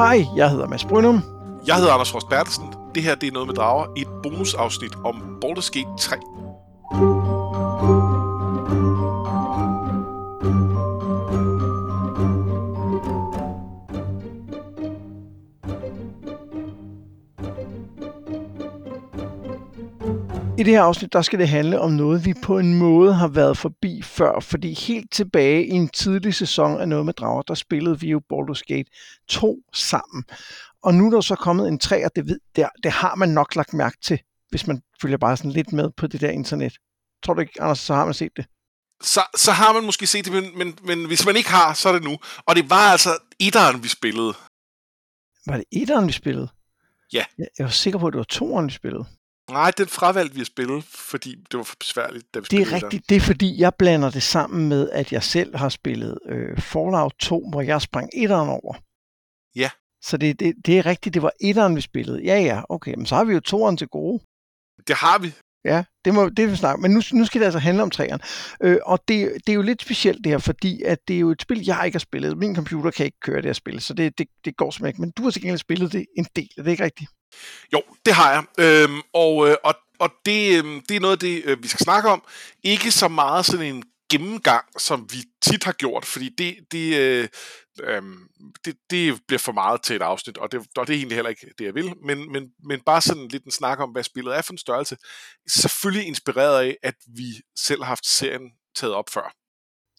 Hej, jeg hedder Mads Brynum. Jeg hedder Anders Horst Bertelsen. Det her det er noget med drager, et bonusafsnit om Baldur's Gate 3. I det her afsnit, der skal det handle om noget, vi på en måde har været forbi før, fordi helt tilbage i en tidlig sæson af Noget med Drager, der spillede vi jo Baldur's Gate 2 sammen. Og nu er der så kommet en 3, og det, ved, det, det har man nok lagt mærke til, hvis man følger bare sådan lidt med på det der internet. Tror du ikke, Anders, så har man set det? Så, så har man måske set det, men, men, men hvis man ikke har, så er det nu. Og det var altså etteren, vi spillede. Var det etteren, vi spillede? Ja. Jeg, jeg var sikker på, at det var toeren, vi spillede. Nej, den fravalgte vi at spille, fordi det var for besværligt, da vi Det er rigtigt. Det er fordi, jeg blander det sammen med, at jeg selv har spillet øh, Fallout 2, hvor jeg sprang etteren over. Ja. Så det, det, det er rigtigt, det var etteren, vi spillede. Ja, ja, okay, men så har vi jo toeren til gode. Der. Det har vi. Ja, det må det vi snakke. Men nu, nu skal det altså handle om træerne. Øh, og det, det er jo lidt specielt det her, fordi at det er jo et spil, jeg ikke har spillet. Min computer kan ikke køre det her spil, så det, det, det går simpelthen ikke. Men du har til gengæld spillet det en del, er det ikke rigtigt? Jo, det har jeg. Øhm, og, øh, og, og det, øh, det er noget af det, øh, vi skal snakke om. Ikke så meget sådan en gennemgang, som vi tit har gjort, fordi det, det, øh, øh, det, det bliver for meget til et afsnit, og det, og det er egentlig heller ikke det, jeg vil. Men, men, men bare sådan lidt en snak om, hvad spillet er for en størrelse. Selvfølgelig inspireret af, at vi selv har haft serien taget op før.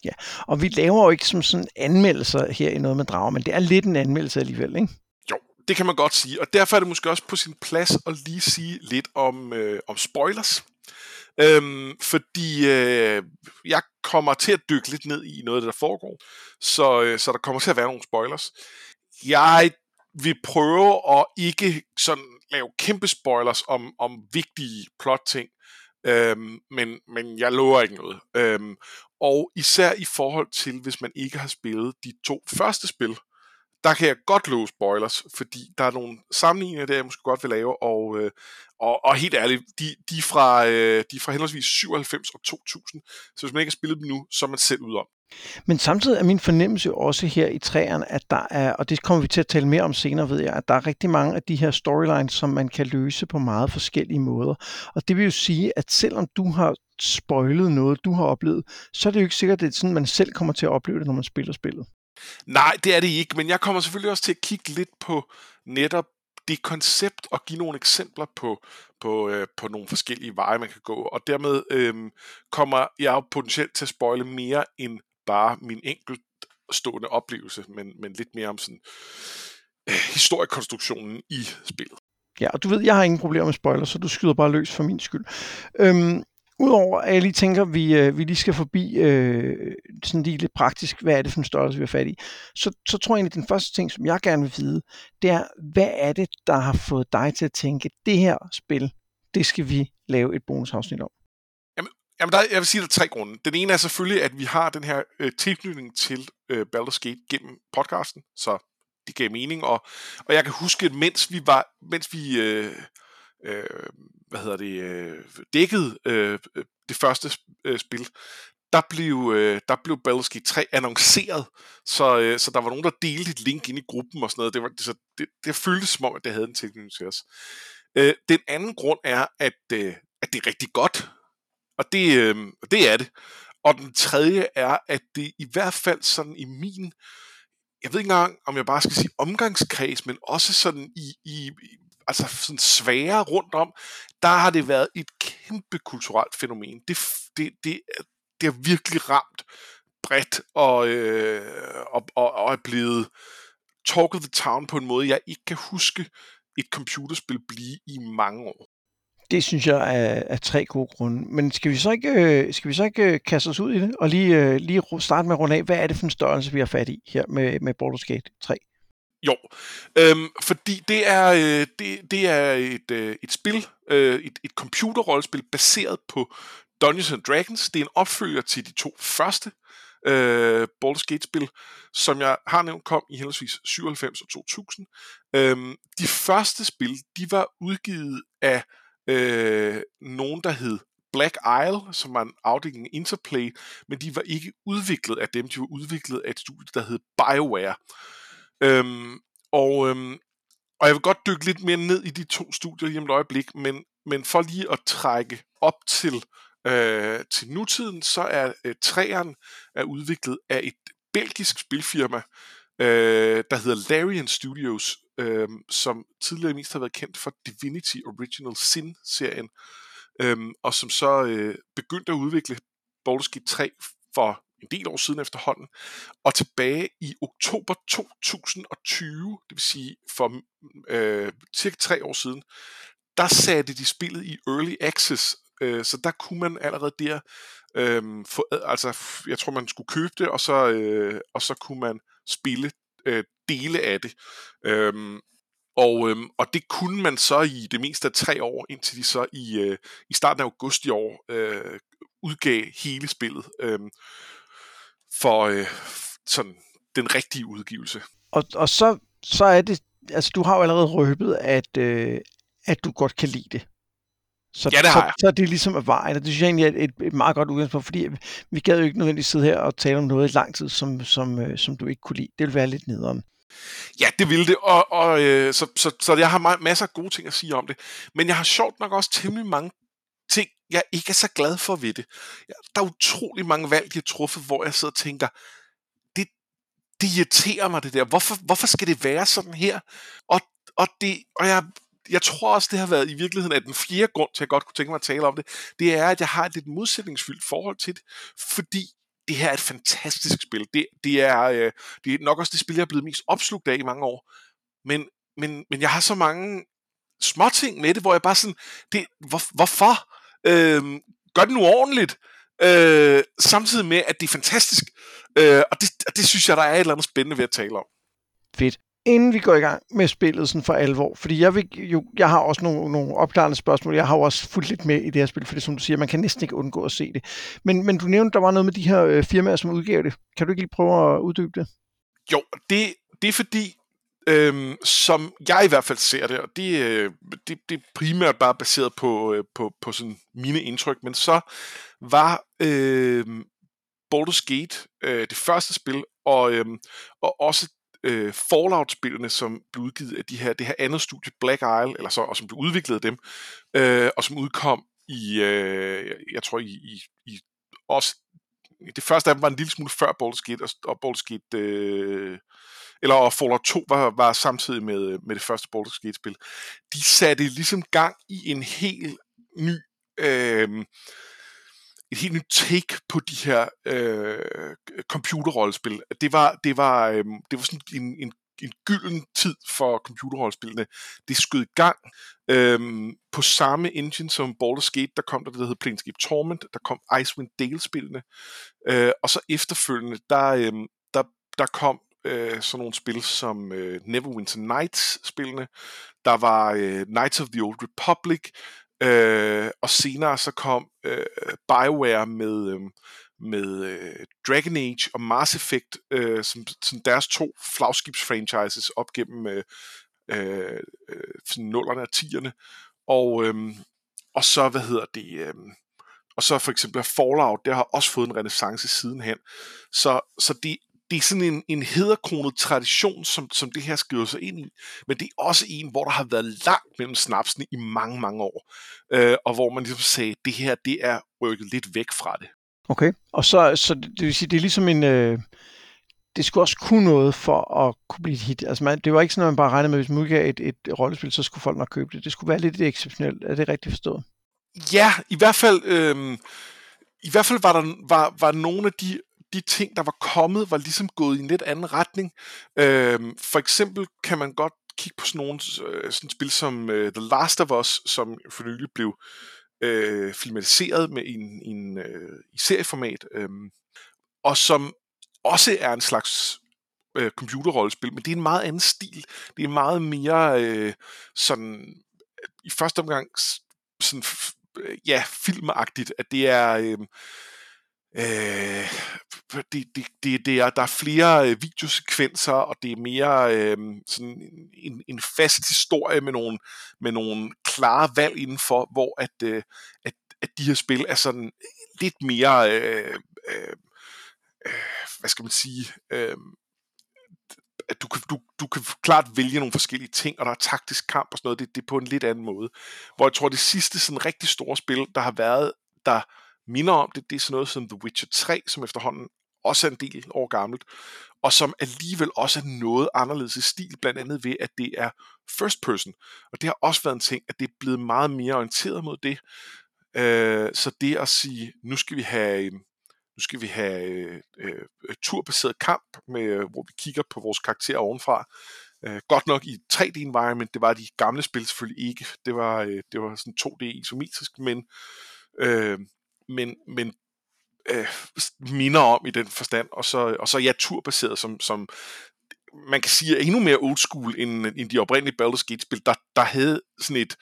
Ja, Og vi laver jo ikke som sådan anmeldelser her i noget med drager, men det er lidt en anmeldelse alligevel, ikke? Det kan man godt sige, og derfor er det måske også på sin plads at lige sige lidt om, øh, om spoilers. Øhm, fordi øh, jeg kommer til at dykke lidt ned i noget af det, der foregår, så, øh, så der kommer til at være nogle spoilers. Jeg vil prøve at ikke sådan lave kæmpe spoilers om, om vigtige plotting, øhm, men, men jeg lover ikke noget. Øhm, og især i forhold til, hvis man ikke har spillet de to første spil, der kan jeg godt love spoilers, fordi der er nogle sammenligninger, der jeg måske godt vil lave, og, øh, og, og helt ærligt, de, de, fra, øh, de er fra henholdsvis 97 og 2000, så hvis man ikke har spillet dem nu, så er man selv ud om. Men samtidig er min fornemmelse jo også her i træerne, at der er, og det kommer vi til at tale mere om senere, ved jeg, at der er rigtig mange af de her storylines, som man kan løse på meget forskellige måder. Og det vil jo sige, at selvom du har spoilet noget, du har oplevet, så er det jo ikke sikkert, at det er sådan, man selv kommer til at opleve det, når man spiller spillet. Nej, det er det ikke, men jeg kommer selvfølgelig også til at kigge lidt på netop det koncept og give nogle eksempler på, på, øh, på nogle forskellige veje, man kan gå. Og dermed øh, kommer jeg jo potentielt til at spoile mere end bare min enkelt stående oplevelse, men, men lidt mere om sådan øh, historiekonstruktionen i spillet. Ja, og du ved, jeg har ingen problemer med spoilers, så du skyder bare løs for min skyld. Øhm, Udover at jeg lige tænker, at vi, øh, vi lige skal forbi øh, sådan lige lidt praktisk, hvad er det for en størrelse, vi har fat i, så, så tror jeg egentlig, at den første ting, som jeg gerne vil vide, det er, hvad er det, der har fået dig til at tænke, det her spil, det skal vi lave et bonusafsnit om? Jamen, der, jeg vil sige, at der er tre grunde. Den ene er selvfølgelig, at vi har den her øh, tilknytning til øh, Baldur's Gate gennem podcasten, så det gav mening, og, og jeg kan huske, at mens vi var, mens vi øh, øh, hvad hedder det, øh, dækkede øh, øh, det første øh, spil, der blev, øh, der blev Baldur's Gate 3 annonceret, så, øh, så der var nogen, der delte et link ind i gruppen og sådan noget. Det, var, så det, det føltes som om, at det havde en tilknytning til os. Øh, den anden grund er, at, øh, at det er rigtig godt, og det, øh, det er det. Og den tredje er, at det i hvert fald sådan i min, jeg ved ikke engang, om jeg bare skal sige omgangskreds, men også sådan i, i altså sådan svære rundt om, der har det været et kæmpe kulturelt fænomen. Det, det, det, det har virkelig ramt bredt og, øh, og, og, og er blevet talk of the town på en måde, jeg ikke kan huske et computerspil blive i mange år. Det synes jeg er, er tre gode grunde. Men skal vi så ikke, øh, skal vi så ikke øh, kaste os ud i det, og lige, øh, lige starte med at runde af, hvad er det for en størrelse, vi har fat i her med, med Baldur's Gate 3? Jo, øhm, fordi det er, øh, det, det er et, øh, et spil, øh, et, et computerrollespil baseret på Dungeons and Dragons. Det er en opfølger til de to første øh, Baldur's Gate-spil, som jeg har nævnt kom i henholdsvis 97 og 2000. Øhm, de første spil, de var udgivet af øh, nogen, der hed Black Isle, som var en afdeling af Interplay, men de var ikke udviklet af dem, de var udviklet af et studie, der hed BioWare. Øhm, og, øhm, og jeg vil godt dykke lidt mere ned i de to studier lige om et øjeblik, men, men for lige at trække op til, øh, til nutiden, så er øh, træeren er udviklet af et belgisk spilfirma, øh, der hedder Larian Studios, øh, som tidligere mest har været kendt for Divinity Original Sin-serien, øh, og som så øh, begyndte at udvikle Baldur's Gate 3 for en del år siden efterhånden, og tilbage i oktober 2020, det vil sige for øh, cirka tre år siden, der satte de spillet i Early Access, øh, så der kunne man allerede der øh, få, altså jeg tror man skulle købe det, og så, øh, og så kunne man spille øh, dele af det. Øh, og, øhm, og det kunne man så i det meste af tre år, indtil de så i, øh, i starten af august i år øh, udgav hele spillet. Øh, for øh, sådan den rigtige udgivelse. Og, og så, så er det, altså du har jo allerede røbet, at, øh, at du godt kan lide det. Så, ja, det har jeg. Så, så er det ligesom af vejen, og det synes jeg egentlig er et, et meget godt udgangspunkt, fordi vi gad jo ikke nødvendigvis sidde her og tale om noget i lang tid, som, som, øh, som du ikke kunne lide. Det vil være lidt nederen. Ja, det vil det, og, og øh, så, så, så jeg har masser af gode ting at sige om det. Men jeg har sjovt nok også temmelig mange ting, jeg ikke er så glad for ved det. Der er utrolig mange valg, de har truffet, hvor jeg sidder og tænker, det, det irriterer mig det der. Hvorfor, hvorfor skal det være sådan her? Og, og, det, og jeg, jeg tror også, det har været i virkeligheden, at den fjerde grund til, at jeg godt kunne tænke mig at tale om det, det er, at jeg har et lidt modsætningsfyldt forhold til det, fordi det her er et fantastisk spil. Det, det, er, øh, det er nok også det spil, jeg er blevet mest opslugt af i mange år. Men, men, men jeg har så mange småting med det, hvor jeg bare sådan, det, hvor, hvorfor? Øh, gør det nu ordentligt. Øh, samtidig med, at det er fantastisk. Øh, og det, og det synes jeg, der er et eller andet spændende ved at tale om. Fedt. Inden vi går i gang med spillet sådan for alvor, fordi jeg, vil, jo, jeg har også nogle, nogle opklarende spørgsmål, jeg har jo også fulgt lidt med i det her spil, for det som du siger, man kan næsten ikke undgå at se det. Men, men du nævnte, der var noget med de her øh, firmaer, som udgav det. Kan du ikke lige prøve at uddybe det? Jo, det, det er fordi, Øhm, som jeg i hvert fald ser det, og det, øh, det, det er primært bare baseret på, øh, på, på sådan mine indtryk, men så var øh, Baldur's Gate øh, det første spil, og, øh, og også øh, Fallout-spillene, som blev udgivet af de her, det her andet studie, Black Isle, eller så, og som blev udviklet af dem, øh, og som udkom i, øh, jeg tror i, i, i også, det første af dem var en lille smule før Baldur's Gate, og, og Baldur's Gate øh, eller Fallout 2 var, var samtidig med, øh, med det første Baldur's Gate-spil, de satte ligesom gang i en helt ny, øh, et helt nyt take på de her øh, computerrollespil. Det var, det var, øh, det var sådan en, en en gylden tid for computerrollespillene. Det skød gang øhm, på samme engine som Baldur's Gate, der kom der det, der hed Planescape Torment, der kom Icewind Dale-spillene, øh, og så efterfølgende, der, øh, der, der kom øh, sådan nogle spil som øh, Neverwinter Nights-spillene. Der var øh, Knights of the Old Republic, øh, og senere så kom øh, BioWare med, øh, med øh, Dragon Age og Mass Effect øh, som, som deres to flagskibsfranchises op gennem øh, øh, øh nullerne og tierne. Og, øh, og så, hvad hedder det... Øh, og så for eksempel Fallout, der har også fået en renaissance sidenhen. Så, så det, det er sådan en, en hederkronet tradition, som, som det her skriver sig ind i, men det er også en, hvor der har været langt mellem snapsene i mange, mange år, øh, og hvor man ligesom sagde, det her, det er rykket lidt væk fra det. Okay, og så, så det vil sige, det er ligesom en, øh, det skulle også kunne noget for at kunne blive et hit. Altså man, det var ikke sådan, at man bare regnede med, at hvis man udgav et, et rollespil, så skulle folk nok købe det. Det skulle være lidt exceptionelt. Er det rigtigt forstået? Ja, i hvert fald, øh, i hvert fald var der var, var nogle af de de ting, der var kommet, var ligesom gået i en lidt anden retning. Øh, for eksempel kan man godt kigge på sådan nogle øh, sådan spil som øh, The Last of Us, som for nylig blev øh, filmatiseret med en, en øh, i serieformat, øh, og som også er en slags øh, computerrollespil, men det er en meget anden stil. Det er meget mere øh, sådan i første omgang sådan ja, filmagtigt, at det er øh, øh, det, det, det, det er, der er flere øh, videosekvenser, og det er mere øh, sådan en, en fast historie med nogle, med nogle klare valg indenfor, hvor at, øh, at, at de her spil er sådan lidt mere, øh, øh, øh, hvad skal man sige, øh, at du, kan, du, du kan klart vælge nogle forskellige ting, og der er taktisk kamp og sådan noget, det, det er på en lidt anden måde. Hvor jeg tror, det sidste sådan rigtig store spil, der har været, der minder om det, det er sådan noget som The Witcher 3, som efterhånden også er en del år gammelt, og som alligevel også er noget anderledes i stil, blandt andet ved, at det er first person. Og det har også været en ting, at det er blevet meget mere orienteret mod det. Øh, så det at sige, nu skal vi have øh, nu skal vi have øh, øh turbaseret kamp, med, øh, hvor vi kigger på vores karakterer ovenfra. Øh, godt nok i 3D environment, det var de gamle spil selvfølgelig ikke. Det var, øh, det var sådan 2D isometrisk, men, øh, men, men øh, minder om i den forstand, og så, og så ja, turbaseret, som, som man kan sige er endnu mere old school end, end de oprindelige Baldur's Gate-spil, der, der havde sådan et,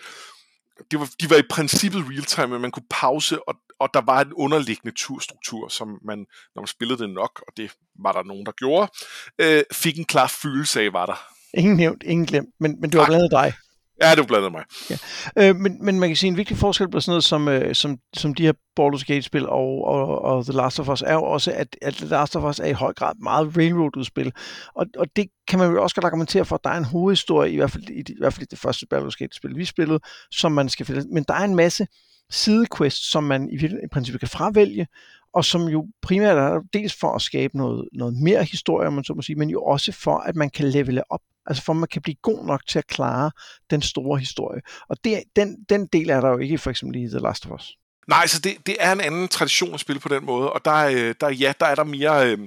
det var, de var i princippet real-time, men man kunne pause, og, og der var en underliggende turstruktur, som man, når man spillede det nok, og det var der nogen, der gjorde, øh, fik en klar følelse af, var der. Ingen nævnt, ingen glemt, men, men det var blandt andet dig. Ja, du blandede mig. Ja. Øh, men, men man kan sige, en vigtig forskel på sådan noget som, øh, som, som de her Baldur's Gate-spil og, og, og The Last of Us, er jo også, at, at The Last of Us er i høj grad meget railroad-udspil. Og, og det kan man jo også godt argumentere for, at der er en hovedhistorie, i hvert fald i, i, hvert fald i det første Baldur's Gate-spil, vi spillede, som man skal finde. Men der er en masse sidequests, som man i, i princippet kan fravælge, og som jo primært er dels for at skabe noget, noget mere historie, man så må sige, men jo også for, at man kan levele op Altså for man kan blive god nok til at klare den store historie. Og det, den, den del er der jo ikke for eksempel i The Last of Us. Nej, så det, det er en anden tradition at spille på den måde, og der, øh, der, ja, der er der mere, øh,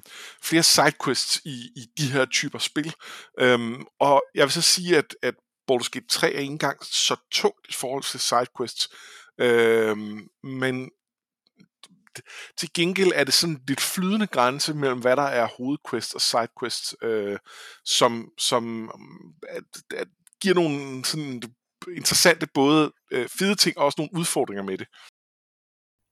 flere sidequests i, i de her typer spil. Øhm, og jeg vil så sige, at, at Baldur's Gate 3 er ikke engang så tungt i forhold til sidequests, øhm, men til gengæld er det sådan lidt flydende grænse mellem, hvad der er hovedquest og sidequest, øh, som, som mm, at, at giver nogle sådan interessante både øh, fede ting og også nogle udfordringer med det.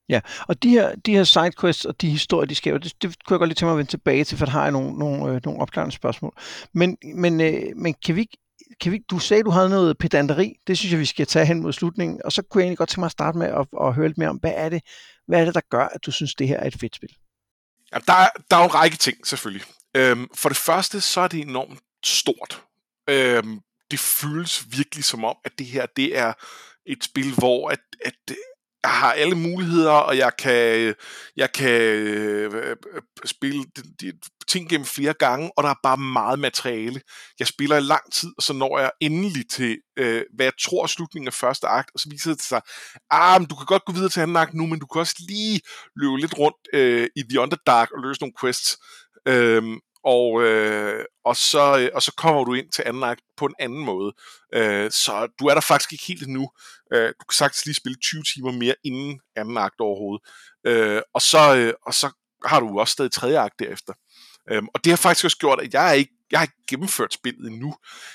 Ja, og de her, de her sidequests og de historier, de skaber, det, det kunne jeg godt lige tænke mig at vende tilbage til, for der har jeg nogle, nogle, øh, nogle opklarende spørgsmål. Men, men, øh, men kan vi kan vi, du sagde, du havde noget pedanteri. Det synes jeg, vi skal tage hen mod slutningen. Og så kunne jeg egentlig godt tænke mig at starte med at, at høre lidt mere om, hvad er, det, hvad er det, der gør, at du synes, det her er et fedt spil? Ja, der, er, der er jo en række ting, selvfølgelig. Øhm, for det første, så er det enormt stort. Øhm, det føles virkelig som om, at det her det er et spil, hvor at, at jeg har alle muligheder, og jeg kan, jeg kan øh, øh, øh, spille de, de, ting gennem flere gange, og der er bare meget materiale. Jeg spiller i lang tid, og så når jeg endelig til, øh, hvad jeg tror er slutningen af første akt, og så viser det sig, ah, men du kan godt gå videre til anden akt nu, men du kan også lige løbe lidt rundt øh, i The Underdark og løse nogle quests. Øhm, og, øh, og, så, øh, og så kommer du ind til anden akt på en anden måde. Øh, så du er der faktisk ikke helt endnu. Øh, du kan sagtens lige spille 20 timer mere inden anden akt overhovedet. Øh, og, så, øh, og så har du også stadig tredje akt derefter. Øh, og det har faktisk også gjort, at jeg er ikke jeg har ikke gennemført spillet endnu.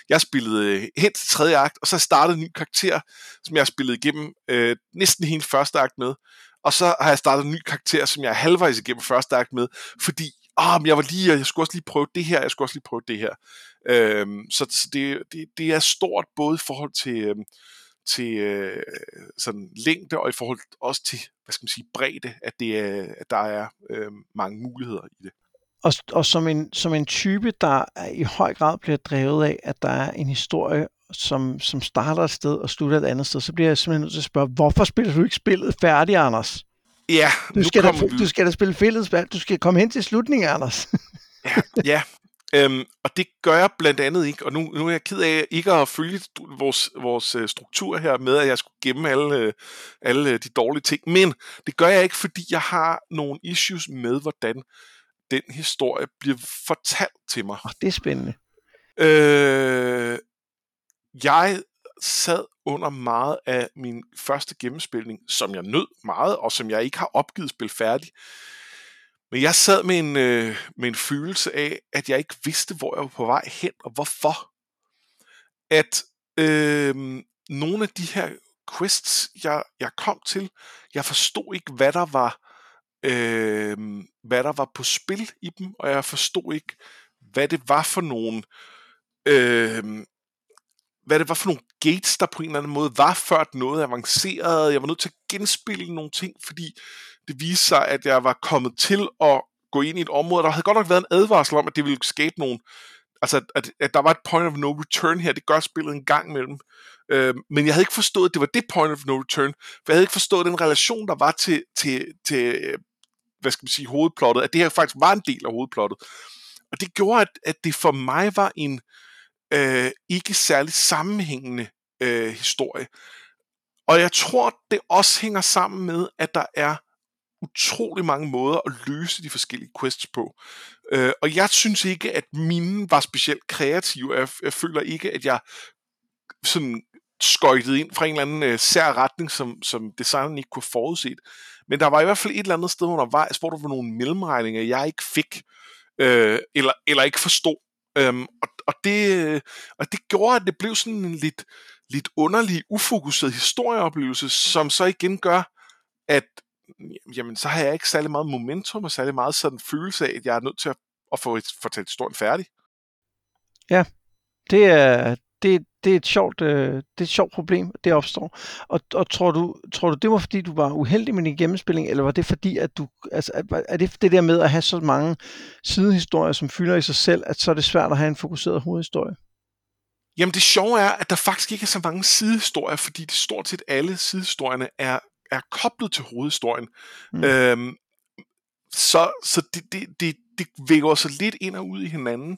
Jeg har spillet øh, hen til tredje akt, og så startede en ny karakter, som jeg har spillet igennem øh, næsten hele første akt med. Og så har jeg startet en ny karakter, som jeg er halvvejs igennem første akt med, fordi ah, men jeg var lige, jeg skulle også lige prøve det her, jeg skulle også lige prøve det her. Øhm, så så det, det, det er stort både i forhold til, øhm, til øh, sådan længde og i forhold også til, hvad skal man sige, bredde, at, det er, at der er øh, mange muligheder i det. Og, og som, en, som en type, der i høj grad bliver drevet af, at der er en historie, som, som starter et sted og slutter et andet sted, så bliver jeg simpelthen nødt til at spørge, hvorfor spiller du ikke spillet færdigt, Anders? Ja, du skal, da, vi... du skal da spille fællesvalg. Du skal komme hen til slutningen, Anders. ja, ja. Øhm, og det gør jeg blandt andet ikke, og nu, nu er jeg ked af ikke at følge vores, vores øh, struktur her med, at jeg skulle gemme alle, øh, alle de dårlige ting, men det gør jeg ikke, fordi jeg har nogle issues med, hvordan den historie bliver fortalt til mig. Oh, det er spændende. Øh, jeg sad under meget af min første gennemspilning, som jeg nød meget, og som jeg ikke har opgivet spil færdig. Men jeg sad med en, øh, med en følelse af, at jeg ikke vidste, hvor jeg var på vej hen, og hvorfor. At øh, nogle af de her quests, jeg, jeg kom til, jeg forstod ikke, hvad der var øh, hvad der var på spil i dem, og jeg forstod ikke, hvad det var for nogle øh, hvad det var for nogle gates, der på en eller anden måde var før noget avanceret. Jeg var nødt til at genspille nogle ting, fordi det viste sig, at jeg var kommet til at gå ind i et område, der havde godt nok været en advarsel om, at det ville skabe nogle Altså, at, at der var et point of no return her, det gør spillet en gang imellem. Øh, men jeg havde ikke forstået, at det var det point of no return, for jeg havde ikke forstået den relation, der var til, til, til hvad skal man sige, hovedplottet, at det her faktisk var en del af hovedplottet. Og det gjorde, at, at det for mig var en øh, ikke særlig sammenhængende øh, historie. Og jeg tror, det også hænger sammen med, at der er utrolig mange måder at løse de forskellige quests på. Øh, og jeg synes ikke, at mine var specielt kreative. Jeg, jeg føler ikke, at jeg sådan skøjtede ind fra en eller anden øh, sær retning, som, som designeren ikke kunne forudset. Men der var i hvert fald et eller andet sted undervejs, hvor der var nogle mellemregninger, jeg ikke fik, øh, eller, eller ikke forstod. Øhm, og, og, det, øh, og det gjorde, at det blev sådan en lidt, lidt underlig, ufokuseret historieoplevelse, som så igen gør, at jamen, så har jeg ikke særlig meget momentum, og særlig meget sådan følelse af, at jeg er nødt til at, at få fortalt historien færdig. Ja, det er, det, det er et sjovt, øh, det er et sjovt problem, det opstår. Og, og tror, du, tror du, det var fordi, du var uheldig med din gennemspilling, eller var det fordi, at du, altså, er det det der med at have så mange sidehistorier, som fylder i sig selv, at så er det svært at have en fokuseret hovedhistorie? Jamen det sjove er, at der faktisk ikke er så mange sidehistorier, fordi det stort set alle sidehistorierne er, er koblet til hovedhistorien. Mm. Øhm, så så det, det, det, det vækker sig lidt ind og ud i hinanden.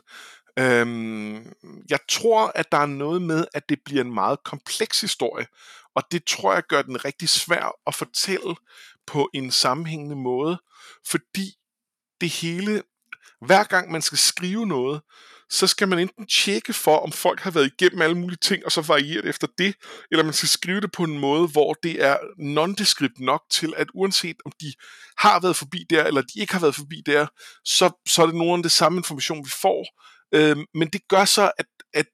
Øhm, jeg tror, at der er noget med, at det bliver en meget kompleks historie, og det tror jeg gør den rigtig svær at fortælle på en sammenhængende måde, fordi det hele, hver gang man skal skrive noget, så skal man enten tjekke for, om folk har været igennem alle mulige ting, og så variere det efter det, eller man skal skrive det på en måde, hvor det er nondescript nok til, at uanset om de har været forbi der, eller de ikke har været forbi der, så, så er det nogen af det samme information, vi får, Øh, men det gør så, at, at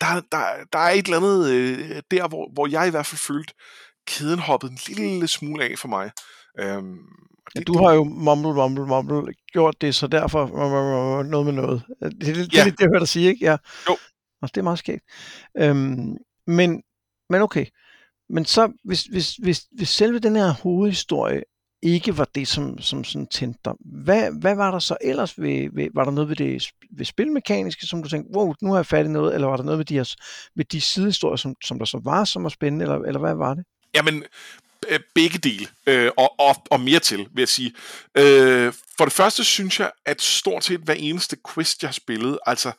der, der, der er et eller andet øh, der, hvor, hvor jeg i hvert fald følte, kæden hoppede en lille smule af for mig. Øhm, ja, du har jo mumble, mumble, mumble gjort det, så derfor noget med noget. Det, det, det, ja. det, det jeg hører dig sige, ikke? Ja. Jo. Og det er meget skægt. Øhm, men, men okay. Men så, hvis, hvis, hvis, hvis selve den her hovedhistorie ikke var det, som, som sådan tændte dig. Hvad, hvad var der så ellers ved, ved, var der noget ved det ved spilmekaniske, som du tænkte, wow, nu har jeg fat i noget, eller var der noget ved de, her, ved de sidehistorier, som, som der så var, som var spændende, eller, eller hvad var det? Jamen, Øh, begge dele, øh, og, og, og mere til, vil jeg sige. Øh, for det første synes jeg, at stort set hver eneste quiz, jeg har spillet, altså,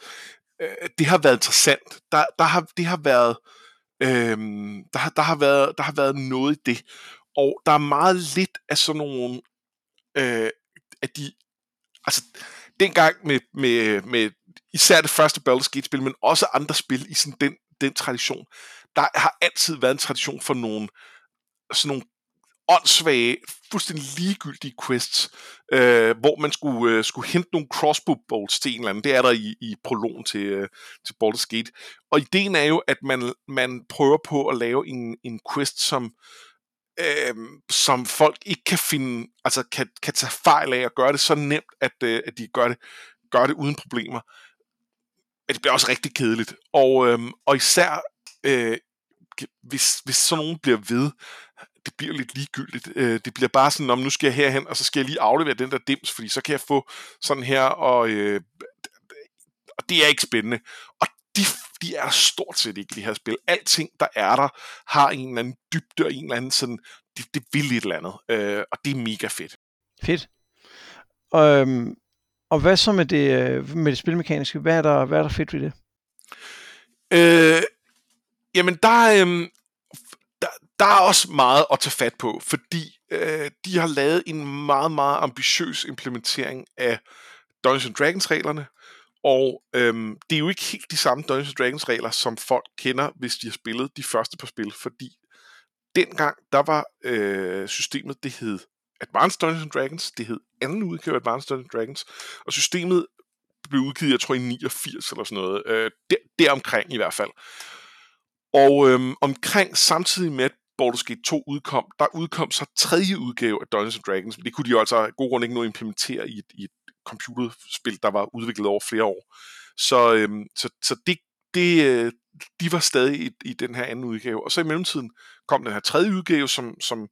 øh, det har været interessant. Der, der har, det har været, øh, der, har, der, har været, der har været noget i det. Og der er meget lidt af sådan nogle, øh, af de, altså dengang med, med, med især det første Baldur's Gate-spil, men også andre spil i sådan den, den tradition, der har altid været en tradition for nogle, sådan nogle åndssvage, fuldstændig ligegyldige quests, øh, hvor man skulle, øh, skulle hente nogle crossbow bolts til en eller anden. Det er der i, i prologen til, øh, til Baldur's Gate. Og ideen er jo, at man, man prøver på at lave en, en quest, som, øh, som folk ikke kan finde, altså kan, kan tage fejl af og gøre det så nemt, at, øh, at de gør det, gør det uden problemer. Men det bliver også rigtig kedeligt. Og, øh, og især, øh, hvis, hvis sådan nogen bliver ved, det bliver lidt ligegyldigt. Øh, det bliver bare sådan, om nu skal jeg herhen, og så skal jeg lige aflevere den der dims, fordi så kan jeg få sådan her, og, øh, og det er ikke spændende. Og de de er stort set ikke, de her spil. Alting, der er der, har en eller anden dybde og en eller anden sådan, det, det vil et eller andet. Øh, og det er mega fedt. Fedt. Øhm, og hvad så med det, øh, med det spilmekaniske? Hvad er, der, hvad er der fedt ved det? Øh, jamen, der, øh, der, er også meget at tage fat på, fordi øh, de har lavet en meget, meget ambitiøs implementering af Dungeons Dragons reglerne, og øhm, det er jo ikke helt de samme Dungeons Dragons regler, som folk kender, hvis de har spillet de første par spil, fordi dengang, der var øh, systemet, det hed Advanced Dungeons Dragons, det hed anden udgave af Advanced Dungeons Dragons, og systemet blev udgivet, jeg tror i 89 eller sådan noget, øh, der, deromkring i hvert fald. Og øhm, omkring samtidig med, at Baldur's Gate 2 udkom, der udkom så tredje udgave af Dungeons and Dragons, men det kunne de jo altså af god grund ikke nå implementere i et, i et computerspil, der var udviklet over flere år. Så, øhm, så, så det, det, øh, de var stadig i, i den her anden udgave. Og så i mellemtiden kom den her tredje udgave, som, som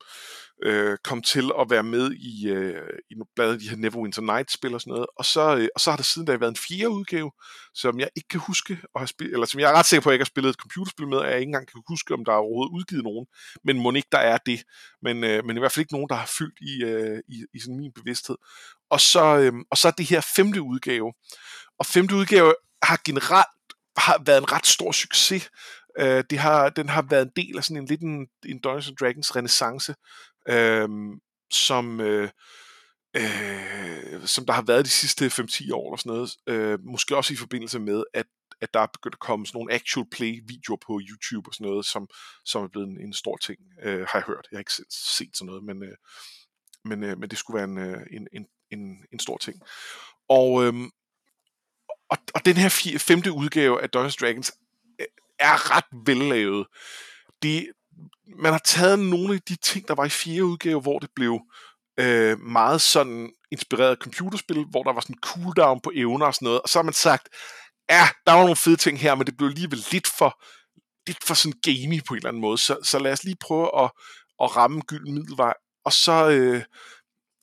øh, kom til at være med i, øh, i blandt de her Neverwinter Nights-spil og sådan noget. Og så, øh, og så har der siden da været en fjerde udgave, som jeg ikke kan huske at have spillet, eller som jeg er ret sikker på, at jeg ikke har spillet et computerspil med, og jeg ikke engang kan huske, om der er overhovedet udgivet nogen. Men må ikke der er det. Men, øh, men i hvert fald ikke nogen, der har fyldt i, øh, i, i sådan min bevidsthed. Og så, øh, og så er det her femte udgave. Og femte udgave har generelt har været en ret stor succes. Øh, det har, den har været en del af sådan en lidt en, en Dungeons Dragons renaissance, øh, som, øh, øh, som der har været de sidste 5-10 år eller sådan noget. Øh, måske også i forbindelse med, at at der er begyndt at komme sådan nogle actual play videoer på YouTube og sådan noget, som, som er blevet en, en stor ting, øh, har jeg hørt. Jeg har ikke set, set sådan noget, men, øh, men, øh, men det skulle være en, øh, en, en, en, en stor ting. Og, øh, og, og den her fire, femte udgave af Dungeons Dragons øh, er ret vellavet. Det, man har taget nogle af de ting, der var i fjerde udgave, hvor det blev øh, meget sådan inspireret af computerspil, hvor der var sådan cooldown på evner og sådan noget, og så har man sagt, ja, der var nogle fede ting her, men det blev alligevel lidt for, lidt for sådan gamey på en eller anden måde, så, så lad os lige prøve at, at ramme gylden middelvej, og så, øh,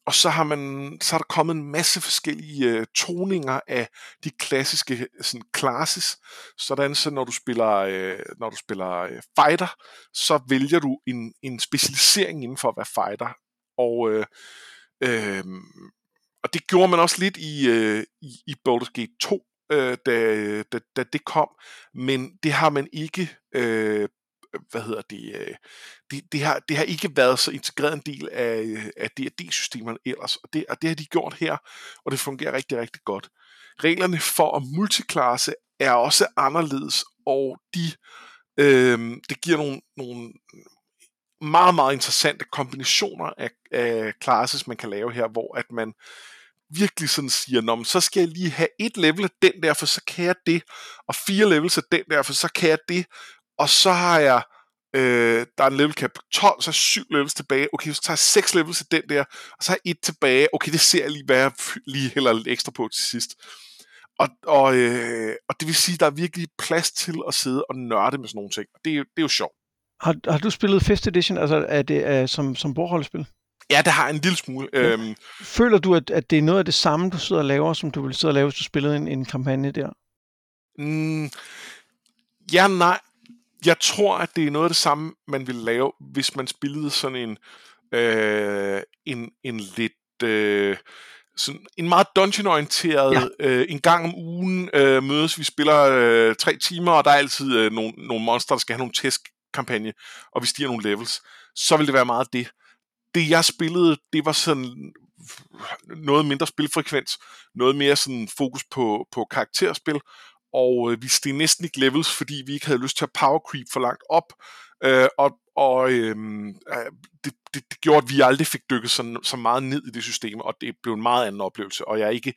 og så har man så har der kommet en masse forskellige øh, toninger af de klassiske sådan classes. Sådan så når du spiller øh, når du spiller øh, fighter, så vælger du en en specialisering inden for at være fighter. Og øh, øh, og det gjorde man også lidt i øh, i, i Baldur's Gate 2 øh, da, øh, da, da det kom, men det har man ikke øh, Øh, hvad hedder det, øh, det, det, har, det har ikke været så integreret en del af, af D&D-systemerne ellers, og det, og det har de gjort her, og det fungerer rigtig, rigtig godt. Reglerne for at multiklasse er også anderledes, og de, øh, det giver nogle, nogle meget, meget interessante kombinationer af, af classes, man kan lave her, hvor at man virkelig sådan siger, Nå, men så skal jeg lige have et level af den der, for så kan jeg det, og fire levels af den der, for så kan jeg det, og så har jeg, øh, der er en level cap 12, så er syv levels tilbage, okay, så tager jeg seks levels af den der, og så har jeg et tilbage, okay, det ser jeg lige, hvad jeg lige hælder lidt ekstra på til sidst. Og, og, øh, og det vil sige, at der er virkelig plads til at sidde og nørde med sådan nogle ting, og det, er, det er jo sjovt. Har, har du spillet 5th edition, altså er det uh, som, som bordholdspil? Ja, det har en lille smule. Ja. Øhm, Føler du, at, at det er noget af det samme, du sidder og laver, som du ville sidde og lave, hvis du spillede en, en kampagne der? Mm, ja, nej jeg tror, at det er noget af det samme, man ville lave, hvis man spillede sådan en, øh, en, en lidt... Øh, sådan en meget dungeon-orienteret, ja. øh, en gang om ugen øh, mødes, vi spiller øh, tre timer, og der er altid øh, nogle, nogle monster, der skal have nogle testkampagne, og vi stiger nogle levels, så vil det være meget det. Det jeg spillede, det var sådan noget mindre spilfrekvens, noget mere sådan fokus på, på karakterspil, og øh, vi steg næsten ikke levels, fordi vi ikke havde lyst til at power creep for langt op, øh, og, og øhm, øh, det, det, det gjorde, at vi aldrig fik dykket så, så meget ned i det system, og det blev en meget anden oplevelse, og jeg er ikke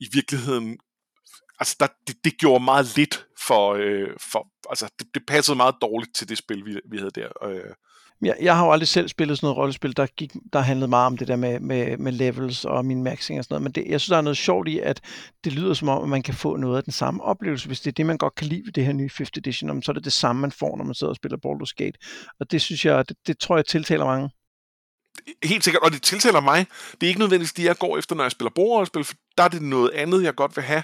i virkeligheden altså der, det, det gjorde meget lidt for, øh, for altså det, det passede meget dårligt til det spil, vi, vi havde der. Øh, jeg, jeg har jo aldrig selv spillet sådan noget rollespil, der, gik, der handlede meget om det der med, med, med levels og min maxing og sådan noget, men det, jeg synes, der er noget sjovt i, at det lyder som om, at man kan få noget af den samme oplevelse, hvis det er det, man godt kan lide ved det her nye 5th edition, så er det det samme, man får, når man sidder og spiller Baldur's Gate. Og det synes jeg, det, det tror jeg tiltaler mange. Helt sikkert, og det tiltaler mig. Det er ikke nødvendigvis det, jeg går efter, når jeg spiller bordrollespil, for der er det noget andet, jeg godt vil have.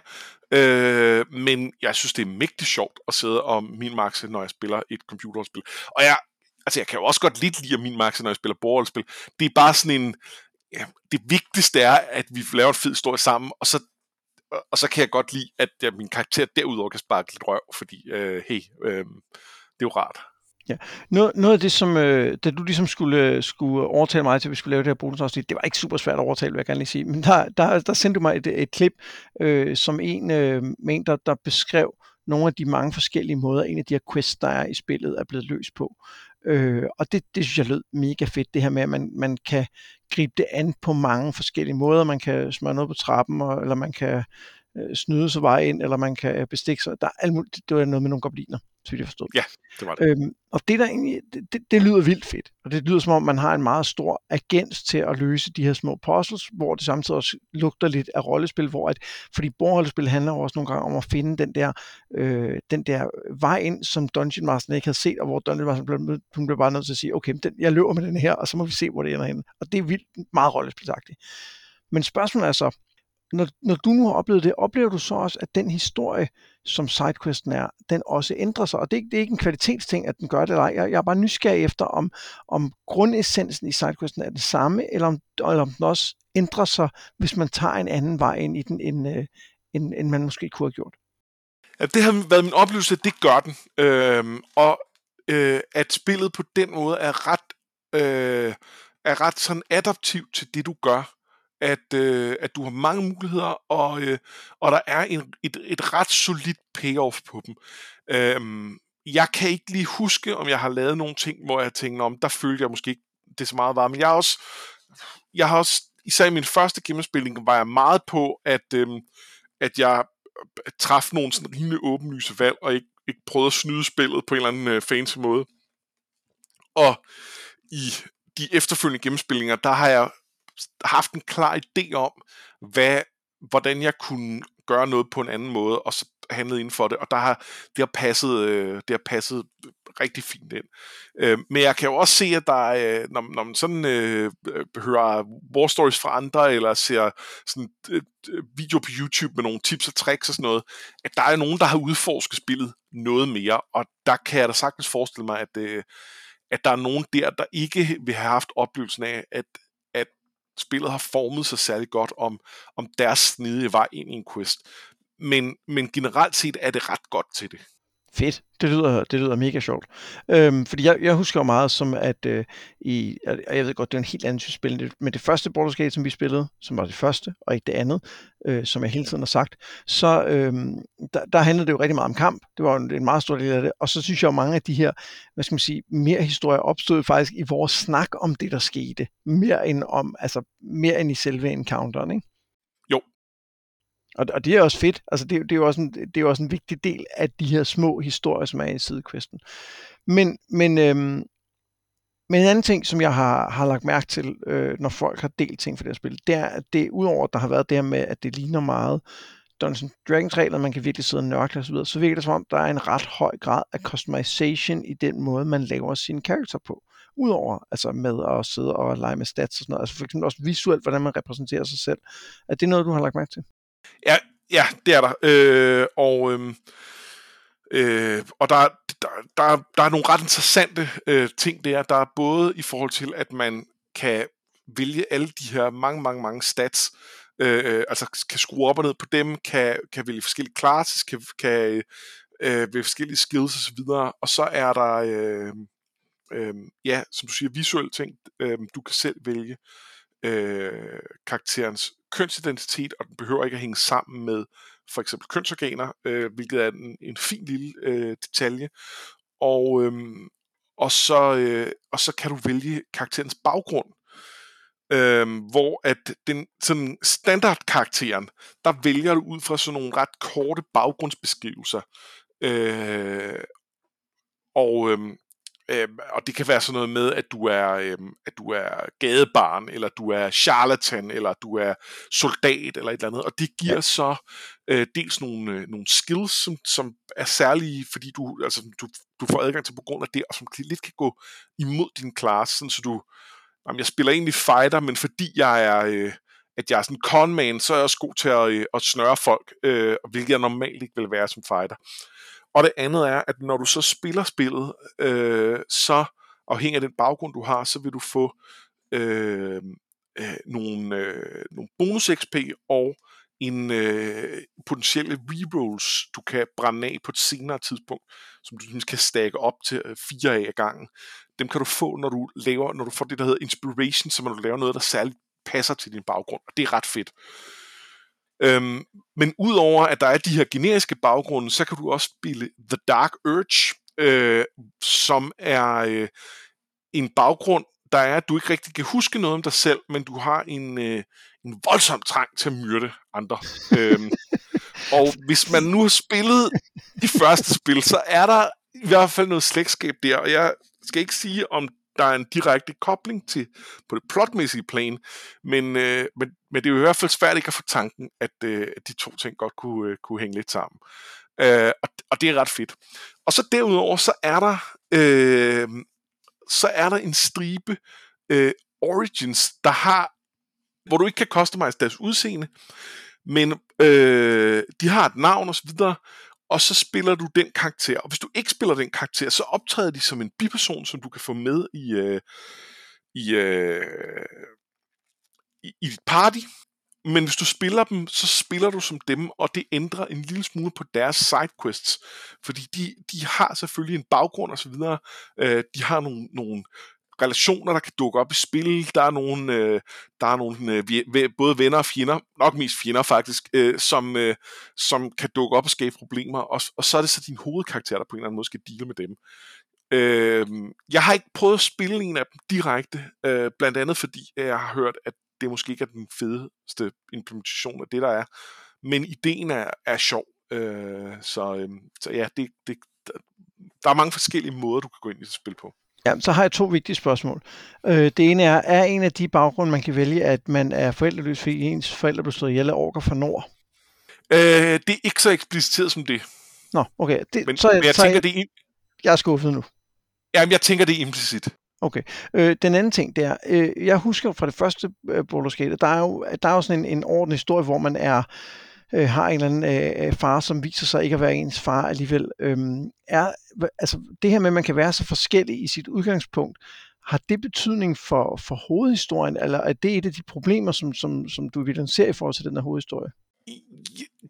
Øh, men jeg synes, det er mægtigt sjovt at sidde og min maxe, når jeg spiller et computerspil. Og jeg altså jeg kan jo også godt lidt lide min max, når jeg spiller bordspil. Det er bare sådan en, ja, det vigtigste er, at vi laver en fed historie sammen, og så, og så kan jeg godt lide, at ja, min karakter derudover kan sparke lidt røv, fordi, øh, hey, øh, det er jo rart. Ja. Noget, noget af det, som øh, da du ligesom skulle, øh, skulle overtale mig til, at vi skulle lave det her bonusafsnit, det var ikke super svært at overtale, vil jeg gerne lige sige, men der, der, der sendte du mig et, et klip, øh, som en, øh, en der, der beskrev nogle af de mange forskellige måder, en af de her quests, der er i spillet, er blevet løst på. Øh, og det, det synes jeg lød mega fedt, det her med, at man, man kan gribe det an på mange forskellige måder. Man kan smøre noget på trappen, og, eller man kan øh, snyde sig vej ind, eller man kan øh, bestikke sig. Der er alt muligt, det var noget med nogle gobliner så jeg forstod. Ja, det var det. Øhm, og det, der egentlig, det, det lyder vildt fedt, og det lyder som om, man har en meget stor agens til at løse de her små puzzles, hvor det samtidig også lugter lidt af rollespil, hvor at, fordi bordrollespil handler også nogle gange om at finde den der, øh, den der vej ind, som Dungeon Master ikke havde set, og hvor Dungeon Master blev, hun blev bare nødt til at sige, okay, den, jeg løber med den her, og så må vi se, hvor det ender hen. Og det er vildt meget rollespilsagtigt. Men spørgsmålet er så, når, når du nu har oplevet det, oplever du så også, at den historie, som sidequesten er, den også ændrer sig? Og det, det er ikke en kvalitetsting, at den gør det eller ej. Jeg, jeg er bare nysgerrig efter, om, om grundessensen i sidequesten er det samme, eller om, eller om den også ændrer sig, hvis man tager en anden vej ind i den, end, øh, end, end man måske kunne have gjort. Ja, det har været min oplevelse, at det gør den. Øhm, og øh, at spillet på den måde er ret, øh, er ret sådan adaptivt til det, du gør at, øh, at du har mange muligheder, og, øh, og der er en, et, et ret solidt payoff på dem. Øhm, jeg kan ikke lige huske, om jeg har lavet nogle ting, hvor jeg tænkte, om der følte jeg måske ikke det så meget var, men jeg har også, jeg har også især i min første gennemspilning, var jeg meget på, at, øh, at jeg øh, træffede nogle sådan rimelig åbenlyse valg, og ikke, ikke prøvede at snyde spillet på en eller anden øh, fancy måde. Og i de efterfølgende gennemspillinger, der har jeg haft en klar idé om, hvad, hvordan jeg kunne gøre noget på en anden måde, og så handlede inden for det, og der har, det, har passet, øh, det har passet øh, rigtig fint ind. Øh, men jeg kan jo også se, at der øh, når, når man sådan øh, øh, hører war stories fra andre, eller ser sådan øh, video på YouTube med nogle tips og tricks og sådan noget, at der er nogen, der har udforsket spillet noget mere, og der kan jeg da sagtens forestille mig, at, øh, at der er nogen der, der ikke vil have haft oplevelsen af, at, spillet har formet sig særlig godt om, om deres snedige vej ind i en quest. Men, men generelt set er det ret godt til det. Fedt. Det lyder, det lyder mega sjovt. Øhm, fordi jeg, jeg husker jo meget som, at øh, i, og jeg ved godt, det er en helt anden type spil, men det første Baldur's Gate, som vi spillede, som var det første, og ikke det andet, øh, som jeg hele tiden har sagt, så øh, der, der handlede det jo rigtig meget om kamp. Det var en, en meget stor del af det. Og så synes jeg jo, mange af de her, hvad skal man sige, mere historier opstod faktisk i vores snak om det, der skete. Mere end om, altså mere end i selve encounteren, ikke? Og, og det er også fedt. Altså, det, det, er jo også en, det er jo også en vigtig del af de her små historier, som er i sidequesten. Men, men, øhm, men en anden ting, som jeg har, har lagt mærke til, øh, når folk har delt ting for det her spil, det er, at det, udover at der har været det her med, at det ligner meget Dungeons Dragons regler, man kan virkelig sidde og nørkle osv., så virker det som om, der er en ret høj grad af customization i den måde, man laver sin karakter på. Udover altså med at sidde og lege med stats og sådan noget. Altså for eksempel også visuelt, hvordan man repræsenterer sig selv. Er det noget, du har lagt mærke til? Ja, ja det er der. Øh, og øh, øh, og der, der, der, der er nogle ret interessante øh, ting der. Der er både i forhold til, at man kan vælge alle de her mange, mange, mange stats, øh, øh altså kan skrue op og ned på dem, kan, kan vælge forskellige classes, kan, kan øh, vælge forskellige skills osv., og, og så er der, øh, øh, ja, som du siger, visuelle ting, øh, du kan selv vælge øh, karakterens kønsidentitet, og den behøver ikke at hænge sammen med for eksempel kønsorganer, øh, hvilket er en, en fin lille øh, detalje. Og, øh, og, så, øh, og så kan du vælge karakterens baggrund, øh, hvor at den sådan standardkarakteren, der vælger du ud fra sådan nogle ret korte baggrundsbeskrivelser. Øh, og, øh, Øh, og det kan være sådan noget med, at du er, øh, at du er gadebarn, eller du er charlatan, eller du er soldat, eller et eller andet. Og det giver ja. så øh, dels nogle, øh, nogle skills, som, som er særlige, fordi du, altså, du, du får adgang til på grund af det, og som lidt kan gå imod din klasse, sådan, så du, jamen, jeg spiller egentlig fighter, men fordi jeg er... Øh, at jeg er sådan en conman, så er jeg også god til at, øh, at snøre folk, øh, hvilket jeg normalt ikke vil være som fighter. Og det andet er, at når du så spiller spillet, øh, så afhængig af den baggrund, du har, så vil du få øh, øh, nogle, øh, nogle bonus XP og en øh, potentielle rerolls, du kan brænde af på et senere tidspunkt, som du ligesom kan stakke op til øh, fire af gangen. Dem kan du få, når du laver, når du får det, der hedder inspiration, så når du laver noget, der særligt passer til din baggrund, og det er ret fedt. Øhm, men udover at der er de her generiske baggrunde, så kan du også spille The Dark Urge, øh, som er øh, en baggrund, der er, at du ikke rigtig kan huske noget om dig selv, men du har en, øh, en voldsom trang til at myrde andre. øhm, og hvis man nu har spillet de første spil, så er der i hvert fald noget slægtskab der, og jeg skal ikke sige, om der er en direkte kobling til på det plotmæssige plan, men, øh, men, men det er jo i hvert fald svært ikke at få tanken, at, øh, at de to ting godt kunne, øh, kunne hænge lidt sammen. Øh, og, og det er ret fedt. Og så derudover, så er der, øh, så er der en stribe øh, Origins, der har, hvor du ikke kan customize deres udseende, men øh, de har et navn osv., og så spiller du den karakter. Og hvis du ikke spiller den karakter, så optræder de som en biperson, som du kan få med i, øh, i, øh, i, i dit party. Men hvis du spiller dem, så spiller du som dem, og det ændrer en lille smule på deres sidequests. Fordi de, de har selvfølgelig en baggrund osv. Øh, de har nogle, nogle relationer, der kan dukke op i spil. Der er nogle, øh, der er nogle øh, både venner og fjender, nok mest fjender faktisk, øh, som, øh, som kan dukke op og skabe problemer, og, og så er det så din hovedkarakter, der på en eller anden måde skal deale med dem. Øh, jeg har ikke prøvet at spille en af dem direkte, øh, blandt andet fordi øh, jeg har hørt, at det måske ikke er den fedeste implementation af det, der er, men ideen er, er sjov. Øh, så, øh, så ja, det, det, der er mange forskellige måder, du kan gå ind i det spil på. Ja, så har jeg to vigtige spørgsmål. Øh, det ene er, er en af de baggrunde, man kan vælge, at man er forældreløs, fordi ens forældre blev slået ihjel af orker fra nord? Øh, det er ikke så ekspliciteret som det. Nå, okay. Det, men, så, men jeg så tænker, jeg, det er... Jeg er skuffet nu. Jamen, jeg tænker, det er implicit. Okay. Øh, den anden ting, det er, øh, jeg husker fra det første øh, Baldur's Gate, der er jo, der er jo sådan en, en ordentlig historie, hvor man er øh, har en eller anden øh, øh far, som viser sig ikke at være ens far alligevel. Øhm, er, altså, det her med, at man kan være så forskellig i sit udgangspunkt, har det betydning for, for hovedhistorien, eller er det et af de problemer, som, som, som du evidenserer i forhold til den her hovedhistorie?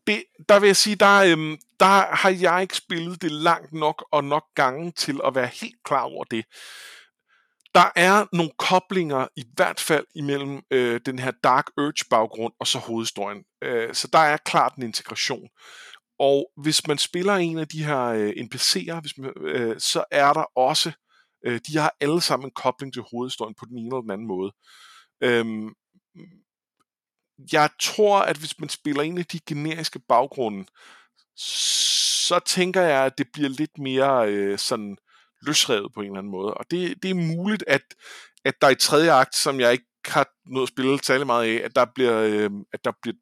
Det, der vil jeg sige, der, øhm, der har jeg ikke spillet det langt nok og nok gange til at være helt klar over det der er nogle koblinger i hvert fald imellem øh, den her Dark Urge baggrund og så hovedhistorien. Øh, så der er klart en integration. Og hvis man spiller en af de her øh, NPC'er, hvis man, øh, så er der også, øh, de har alle sammen en kobling til hovedhistorien på den ene eller den anden måde. Øh, jeg tror, at hvis man spiller en af de generiske baggrunde, så tænker jeg, at det bliver lidt mere øh, sådan løsrevet på en eller anden måde. Og det, det er muligt, at, at der i tredje akt, som jeg ikke har nået at spille særlig meget af, at der bliver, øh, at der bliver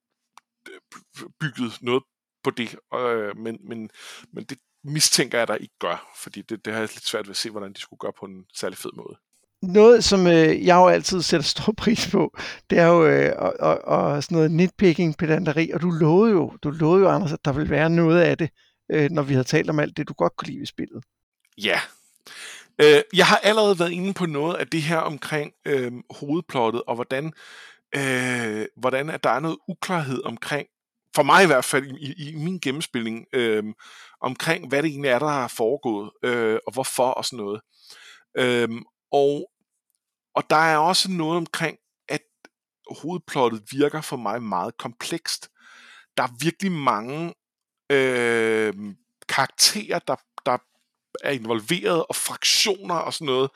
øh, bygget noget på det. Øh, men, men, men det mistænker jeg, der ikke gør, fordi det, det har jeg lidt svært ved at se, hvordan de skulle gøre på en særlig fed måde. Noget, som øh, jeg jo altid sætter stor pris på, det er jo øh, og, og, og sådan noget nitpicking, pedanteri, og du lovede jo, du lovede jo, Anders, at der ville være noget af det, øh, når vi havde talt om alt det, du godt kunne lide ved spillet. Ja, Øh, jeg har allerede været inde på noget af det her omkring øh, hovedplottet, og hvordan, øh, hvordan at der er noget uklarhed omkring, for mig i hvert fald i, i min gennemspilning, øh, omkring hvad det egentlig er, der har foregået, øh, og hvorfor og sådan noget. Øh, og, og der er også noget omkring, at hovedplottet virker for mig meget komplekst. Der er virkelig mange øh, karakterer, der er involveret, og fraktioner og sådan noget.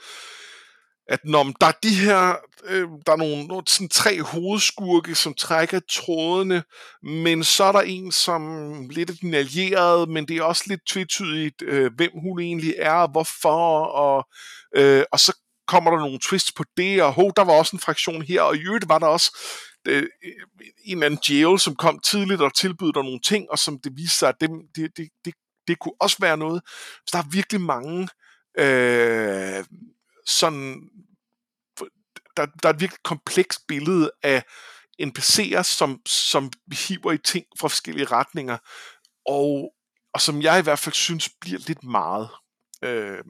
At når der er de her, øh, der er nogle, nogle sådan tre hovedskurke, som trækker trådene, men så er der en, som lidt er den allierede, men det er også lidt tvetydigt, øh, hvem hun egentlig er, og hvorfor, og, øh, og så kommer der nogle twists på det, og ho, der var også en fraktion her, og i øvrigt var der også øh, en eller anden jail, som kom tidligt og tilbød dig nogle ting, og som det viste sig, at det, det, det, det det kunne også være noget. Så der er virkelig mange øh, sådan der, der er et virkelig komplekst billede af NPC'er, som, som hiver i ting fra forskellige retninger, og, og som jeg i hvert fald synes bliver lidt meget. Øh,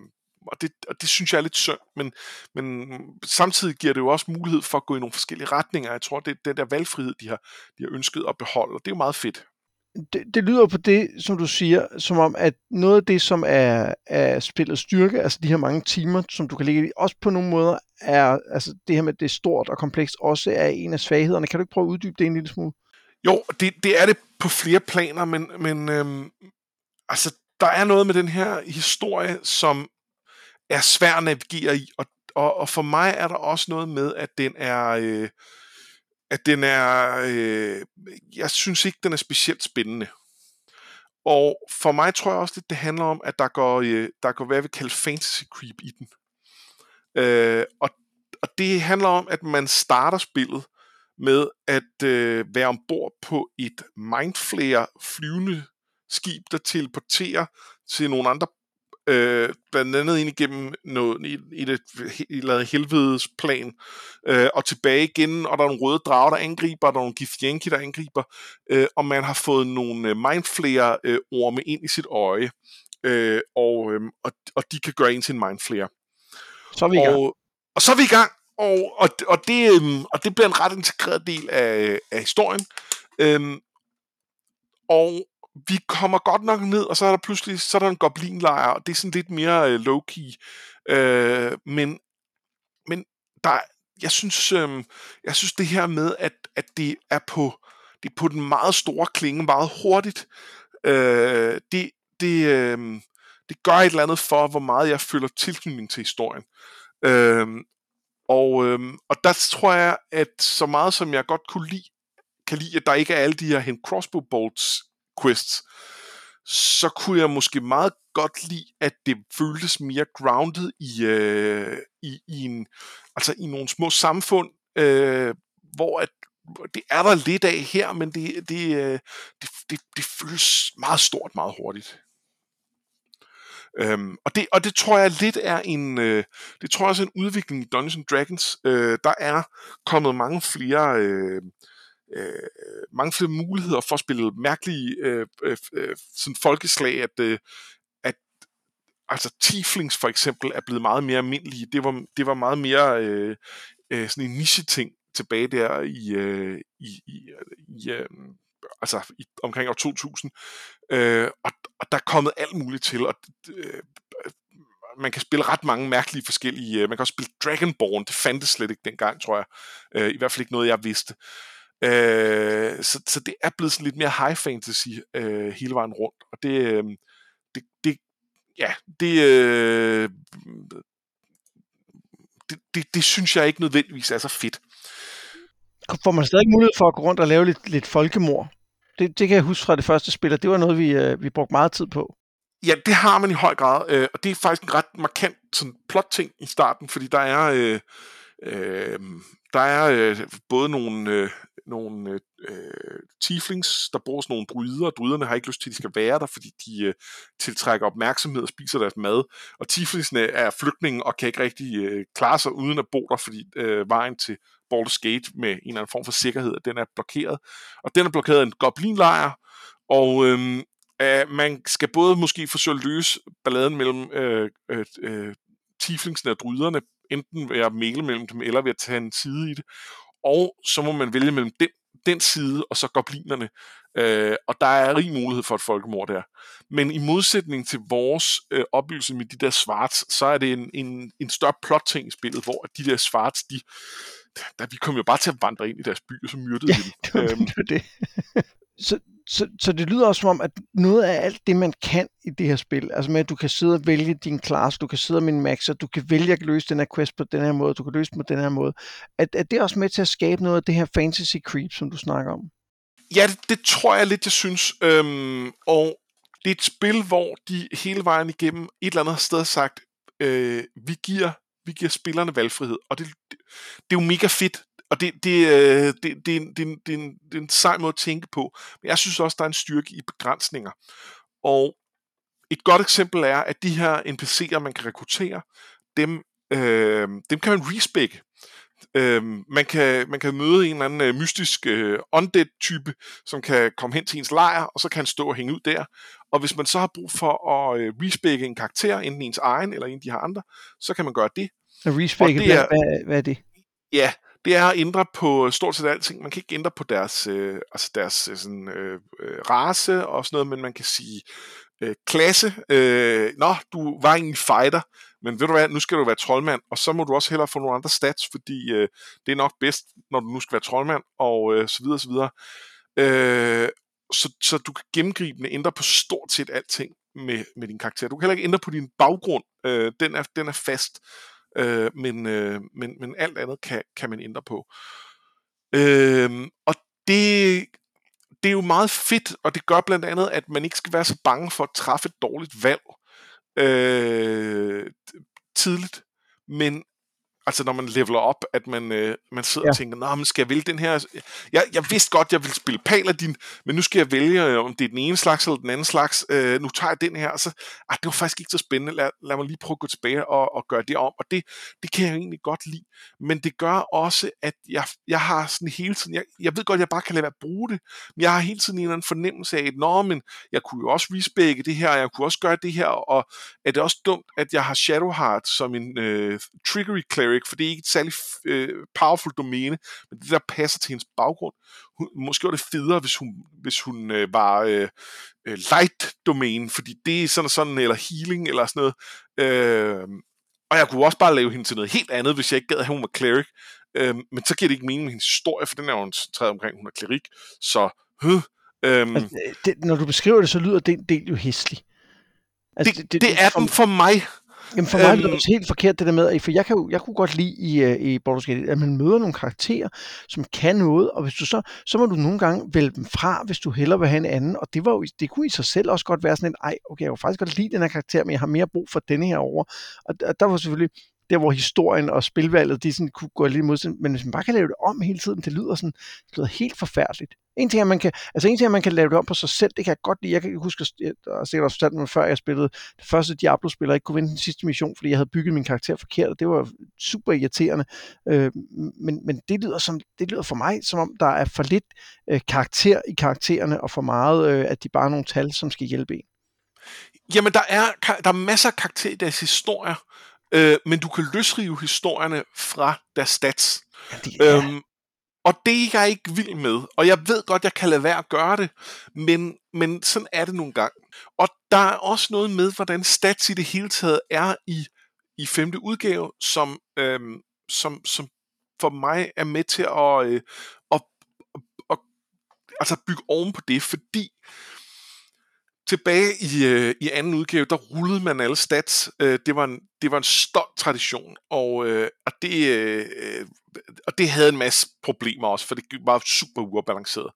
og det, og det synes jeg er lidt synd, men, men samtidig giver det jo også mulighed for at gå i nogle forskellige retninger. Jeg tror, det er den der valgfrihed, de har, de har ønsket at beholde, og det er jo meget fedt det, det lyder på det, som du siger, som om, at noget af det, som er, er spillets styrke, altså de her mange timer, som du kan lægge i, også på nogle måder er, altså det her med, at det er stort og komplekst, også er en af svaghederne. Kan du ikke prøve at uddybe det en lille smule? Jo, det, det er det på flere planer, men, men øhm, altså, der er noget med den her historie, som er svær at navigere i, og, og, og for mig er der også noget med, at den er... Øh, at den er, øh, jeg synes ikke, den er specielt spændende. og for mig tror jeg også, lidt, det handler om, at der går, øh, der går hvad vi kalder fantasy creep i den. Øh, og, og det handler om, at man starter spillet med at øh, være ombord på et mindflare flyvende skib, der teleporterer til nogle andre øh, blandt andet ind igennem noget, i, i et, et helvedes plan, øh, og tilbage igen, og der er nogle røde drager, der angriber, og der er nogle Githyanki, der angriber, øh, og man har fået nogle øh, mindflayer øh, orme ind i sit øje, øh, og, øh, og, og de kan gøre en til en mindflayer. Så er vi i gang. Og, og så er vi i gang, og, og, og, det, øh, og det bliver en ret integreret del af, af historien. Øh, og vi kommer godt nok ned, og så er der pludselig så er der en goblinlejr, og det er sådan lidt mere øh, low-key. Øh, men, men der, jeg synes, øh, jeg synes det her med, at, at det er på det er på den meget store klinge meget hurtigt, øh, det, det, øh, det gør et eller andet for, hvor meget jeg føler tilknytning til historien. Øh, og, øh, og der tror jeg, at så meget som jeg godt kunne lide, kan lide, at der ikke er alle de her hen crossbow bolts quests, så kunne jeg måske meget godt lide, at det føltes mere grounded i, øh, i, i, en, altså i nogle små samfund, øh, hvor at, det er der lidt af her, men det, det, øh, det, det, det føles meget stort, meget hurtigt. Øhm, og, det, og det tror jeg lidt er en, øh, det tror jeg også er en udvikling i Dungeons Dragons. Øh, der er kommet mange flere øh, øh, mange flere muligheder for at spille mærkelige øh, øh, øh, sådan folkeslag, at, øh, at altså tieflings for eksempel er blevet meget mere almindelige. Det var, det var meget mere øh, øh, sådan en niche-ting tilbage der i, øh, i, i, i øh, altså i, omkring år 2000. Øh, og, og der er kommet alt muligt til, og øh, man kan spille ret mange mærkelige forskellige... Øh, man kan også spille Dragonborn, det fandtes slet ikke dengang, tror jeg. Øh, I hvert fald ikke noget, jeg vidste. Øh, så, så det er blevet sådan lidt mere high fantasy øh, hele vejen rundt, og det, øh, det, det ja, det, øh, det, det, det synes jeg ikke nødvendigvis er så fedt. Får man stadig mulighed for at gå rundt og lave lidt, lidt folkemord? Det, det kan jeg huske fra det første spil, og det var noget, vi, øh, vi brugte meget tid på. Ja, det har man i høj grad, øh, og det er faktisk en ret markant sådan, plot-ting i starten, fordi der er, øh, øh, der er øh, både nogle, øh, nogle øh, øh, tieflings, der bor sådan nogle druider, og druiderne har ikke lyst til, at de skal være der, fordi de øh, tiltrækker opmærksomhed og spiser deres mad. Og tieflingsene er flygtninge og kan ikke rigtig øh, klare sig uden at bo der, fordi øh, vejen til Baldur's Gate med en eller anden form for sikkerhed, den er blokeret. Og den er blokeret af en goblinlejr, og øh, øh, man skal både måske forsøge at løse balladen mellem øh, øh, øh, tieflingsene og dryderne, enten ved at male mellem dem, eller ved at tage en side i det og så må man vælge mellem den, den side og så goblinerne. Øh, og der er rig mulighed for et folkemord der. Men i modsætning til vores øh, oplevelse med de der svarts, så er det en, en, en større plot-ting i spillet, hvor de der svarts, de, der, vi kom jo bare til at vandre ind i deres by, og så myrdede ja, vi dem. Det, det, det. så, så, så det lyder også som om, at noget af alt det, man kan i det her spil, altså med, at du kan sidde og vælge din klasse, du kan sidde med en og du kan vælge at løse den her quest på den her måde, du kan løse den på den her måde, at, at det er også med til at skabe noget af det her fantasy creep, som du snakker om? Ja, det, det tror jeg lidt, jeg synes. Øhm, og det er et spil, hvor de hele vejen igennem et eller andet sted har sagt, øh, vi giver vi giver spillerne valgfrihed, og det, det, det er jo mega fedt og det, det, øh, det, det, det, det, det, det, det er en sej måde at tænke på. Men jeg synes også, der er en styrke i begrænsninger. Og et godt eksempel er, at de her NPC'er, man kan rekruttere, dem, øh, dem kan man respecke. Øh, man, kan, man kan møde en eller anden øh, mystisk øh, undead-type, som kan komme hen til ens lejr, og så kan han stå og hænge ud der. Og hvis man så har brug for at øh, respecke en karakter, enten ens egen eller en af de her andre, så kan man gøre det. Respecke, hvad, hvad, hvad er det? Ja, det er at ændre på stort set alting. Man kan ikke ændre på deres, øh, altså deres øh, sådan, øh, øh, race og sådan noget, men man kan sige øh, klasse. Øh, Nå, du var egentlig fighter, men ved du hvad, nu skal du være troldmand, og så må du også hellere få nogle andre stats, fordi øh, det er nok bedst, når du nu skal være troldmand, og øh, så videre, så videre. Øh, så, så du kan gennemgribende ændre på stort set alting med, med din karakter. Du kan heller ikke ændre på din baggrund. Øh, den, er, den er fast øh, men, øh, men, men alt andet kan, kan man ændre på. Øh, og det, det er jo meget fedt, og det gør blandt andet, at man ikke skal være så bange for at træffe et dårligt valg øh, tidligt. Men altså når man leveler op, at man, øh, man sidder ja. og tænker, Nå, men skal jeg vælge den her? Jeg, jeg vidste godt, jeg ville spille Paladin, men nu skal jeg vælge, øh, om det er den ene slags eller den anden slags. Øh, nu tager jeg den her, og så, ah, det var faktisk ikke så spændende. Lad, lad mig lige prøve at gå tilbage og, og gøre det om. Og det, det kan jeg egentlig godt lide. Men det gør også, at jeg, jeg har sådan hele tiden, jeg, jeg ved godt, jeg bare kan lade være at bruge det, men jeg har hele tiden en eller anden fornemmelse af, at Nå, men jeg kunne jo også respække det her, og jeg kunne også gøre det her, og er det også dumt, at jeg har Shadowheart som en øh, triggery cleric, cleric, for det er ikke et særlig øh, powerful domæne, men det der passer til hendes baggrund. Hun, måske var det federe, hvis hun, hvis hun øh, var øh, øh, light domæne, fordi det er sådan sådan, eller healing, eller sådan noget. Øh, og jeg kunne også bare lave hende til noget helt andet, hvis jeg ikke gad at hun var cleric. Øh, men så giver det ikke mening med hendes historie, for den er jo træet omkring, hun er cleric. Så, øh, Øhm, altså, det, når du beskriver det, så lyder det en del jo hæslig. Altså, det, det, det, det er den for mig. Jamen for mig øhm, er det også helt forkert det der med, for jeg, kan jo, jeg kunne godt lide i, uh, i Baldur's Gate, at man møder nogle karakterer, som kan noget, og hvis du så, så må du nogle gange vælge dem fra, hvis du hellere vil have en anden, og det, var jo, det kunne i sig selv også godt være sådan en, ej, okay, jeg kunne faktisk godt lide den her karakter, men jeg har mere brug for denne her over. Og der, der var selvfølgelig, der hvor historien og spilvalget, de sådan kunne gå lidt modsat, men hvis man bare kan lave det om hele tiden, det lyder sådan, det lyder helt forfærdeligt. En ting er, man kan, altså en ting er, man kan lave det om på sig selv, det kan jeg godt lide. Jeg kan huske, jeg har sikkert også fortalt mig før, jeg spillede det første Diablo-spil, og ikke kunne vinde den sidste mission, fordi jeg havde bygget min karakter forkert, og det var super irriterende. Øh, men, men det lyder, som, det lyder for mig, som om der er for lidt øh, karakter i karaktererne, og for meget, øh, at de bare er nogle tal, som skal hjælpe en. Jamen, der er, der er masser af karakter i deres historier, øh, men du kan løsrive historierne fra deres stats. Ja, ja. Øhm, og det er jeg ikke vild med. Og jeg ved godt, jeg kan lade være at gøre det, men, men sådan er det nogle gange. Og der er også noget med, hvordan stats i det hele taget er i, i femte udgave, som, øhm, som, som for mig er med til at, øh, at, at, at altså bygge oven på det, fordi tilbage i, øh, i anden udgave, der rullede man alle stats. Øh, det, var en, det var en stolt tradition, og, øh, og, det, øh, og det havde en masse problemer også, for det var super uafbalanceret.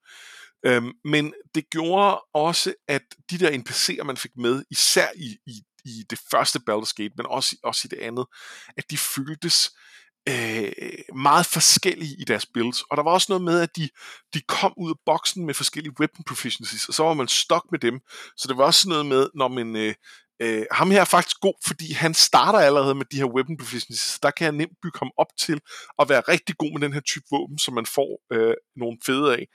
Øh, men det gjorde også, at de der NPC'er, man fik med, især i, i, i det første Baldur's Gate, men også, også i det andet, at de føltes øh, Øh, meget forskellige i deres builds. Og der var også noget med, at de, de kom ud af boksen med forskellige weapon proficiencies, og så var man stok med dem. Så det var også noget med, når man... Øh, øh, ham her er faktisk god, fordi han starter allerede med de her weapon proficiencies. Der kan jeg nemt bygge ham op til at være rigtig god med den her type våben, som man får øh, nogle fede af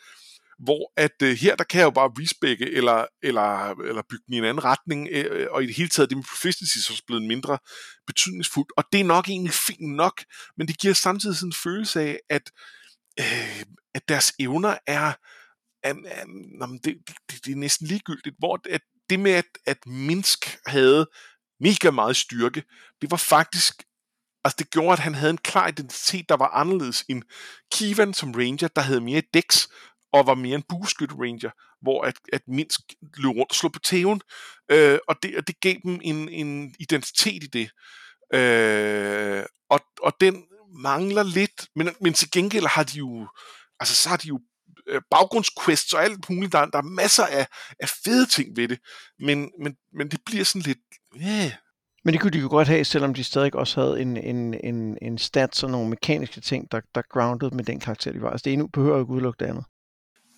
hvor at øh, her, der kan jeg jo bare respække, eller, eller, eller bygge den i en anden retning, øh, øh og i det hele taget, det med proficiency er blevet mindre betydningsfuldt, og det er nok egentlig fint nok, men det giver samtidig sådan en følelse af, at, øh, at deres evner er, er, er jamen, det, det, det er næsten ligegyldigt, hvor at det med, at, at Minsk havde mega meget styrke, det var faktisk Altså det gjorde, at han havde en klar identitet, der var anderledes end Kivan som ranger, der havde mere dex, og var mere en bueskyt ranger, hvor at, at Minsk løb rundt og slog på tæven, øh, og, det, og det gav dem en, en identitet i det. Øh, og, og den mangler lidt, men, men til gengæld har de jo, altså så har de jo øh, baggrundsquests og alt muligt, der, der er masser af, af fede ting ved det, men, men, men det bliver sådan lidt, yeah. Men det kunne de jo godt have, selvom de stadig også havde en, en, en, en stats og nogle mekaniske ting, der, der grounded med den karakter, de var. Altså det ene behøver jo ikke udelukke det andet.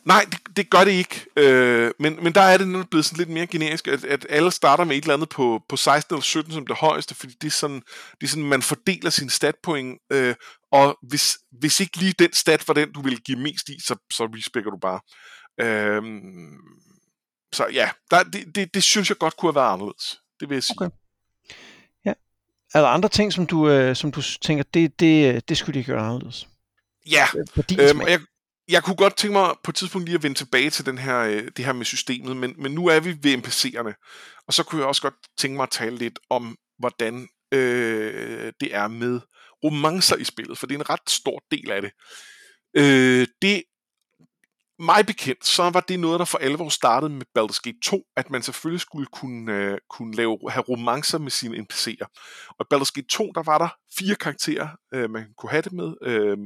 Nej, det, det gør det ikke. Øh, men, men der er det nu blevet sådan lidt mere generisk, at, at alle starter med et eller andet på, på 16 eller 17 som det højeste, fordi det er sådan, det er sådan man fordeler sin statpoint, øh, og hvis, hvis ikke lige den stat var den, du vil give mest i, så, så respecter du bare. Øh, så ja, der, det, det, det synes jeg godt kunne have været anderledes. Det vil jeg sige. Okay. Ja. Er der andre ting, som du, øh, som du tænker, det, det, det skulle de gøre anderledes? Ja, øhm, jeg, jeg kunne godt tænke mig på et tidspunkt lige at vende tilbage til den her, øh, det her med systemet, men, men nu er vi ved NPC'erne, og så kunne jeg også godt tænke mig at tale lidt om, hvordan øh, det er med romancer i spillet, for det er en ret stor del af det. Øh, det mig bekendt, så var det noget, der for alvor startede med Baldur's Gate 2, at man selvfølgelig skulle kunne, øh, kunne lave, have romancer med sine NPC'er. Og i Baldur's Gate 2, der var der fire karakterer, øh, man kunne have det med. Øh,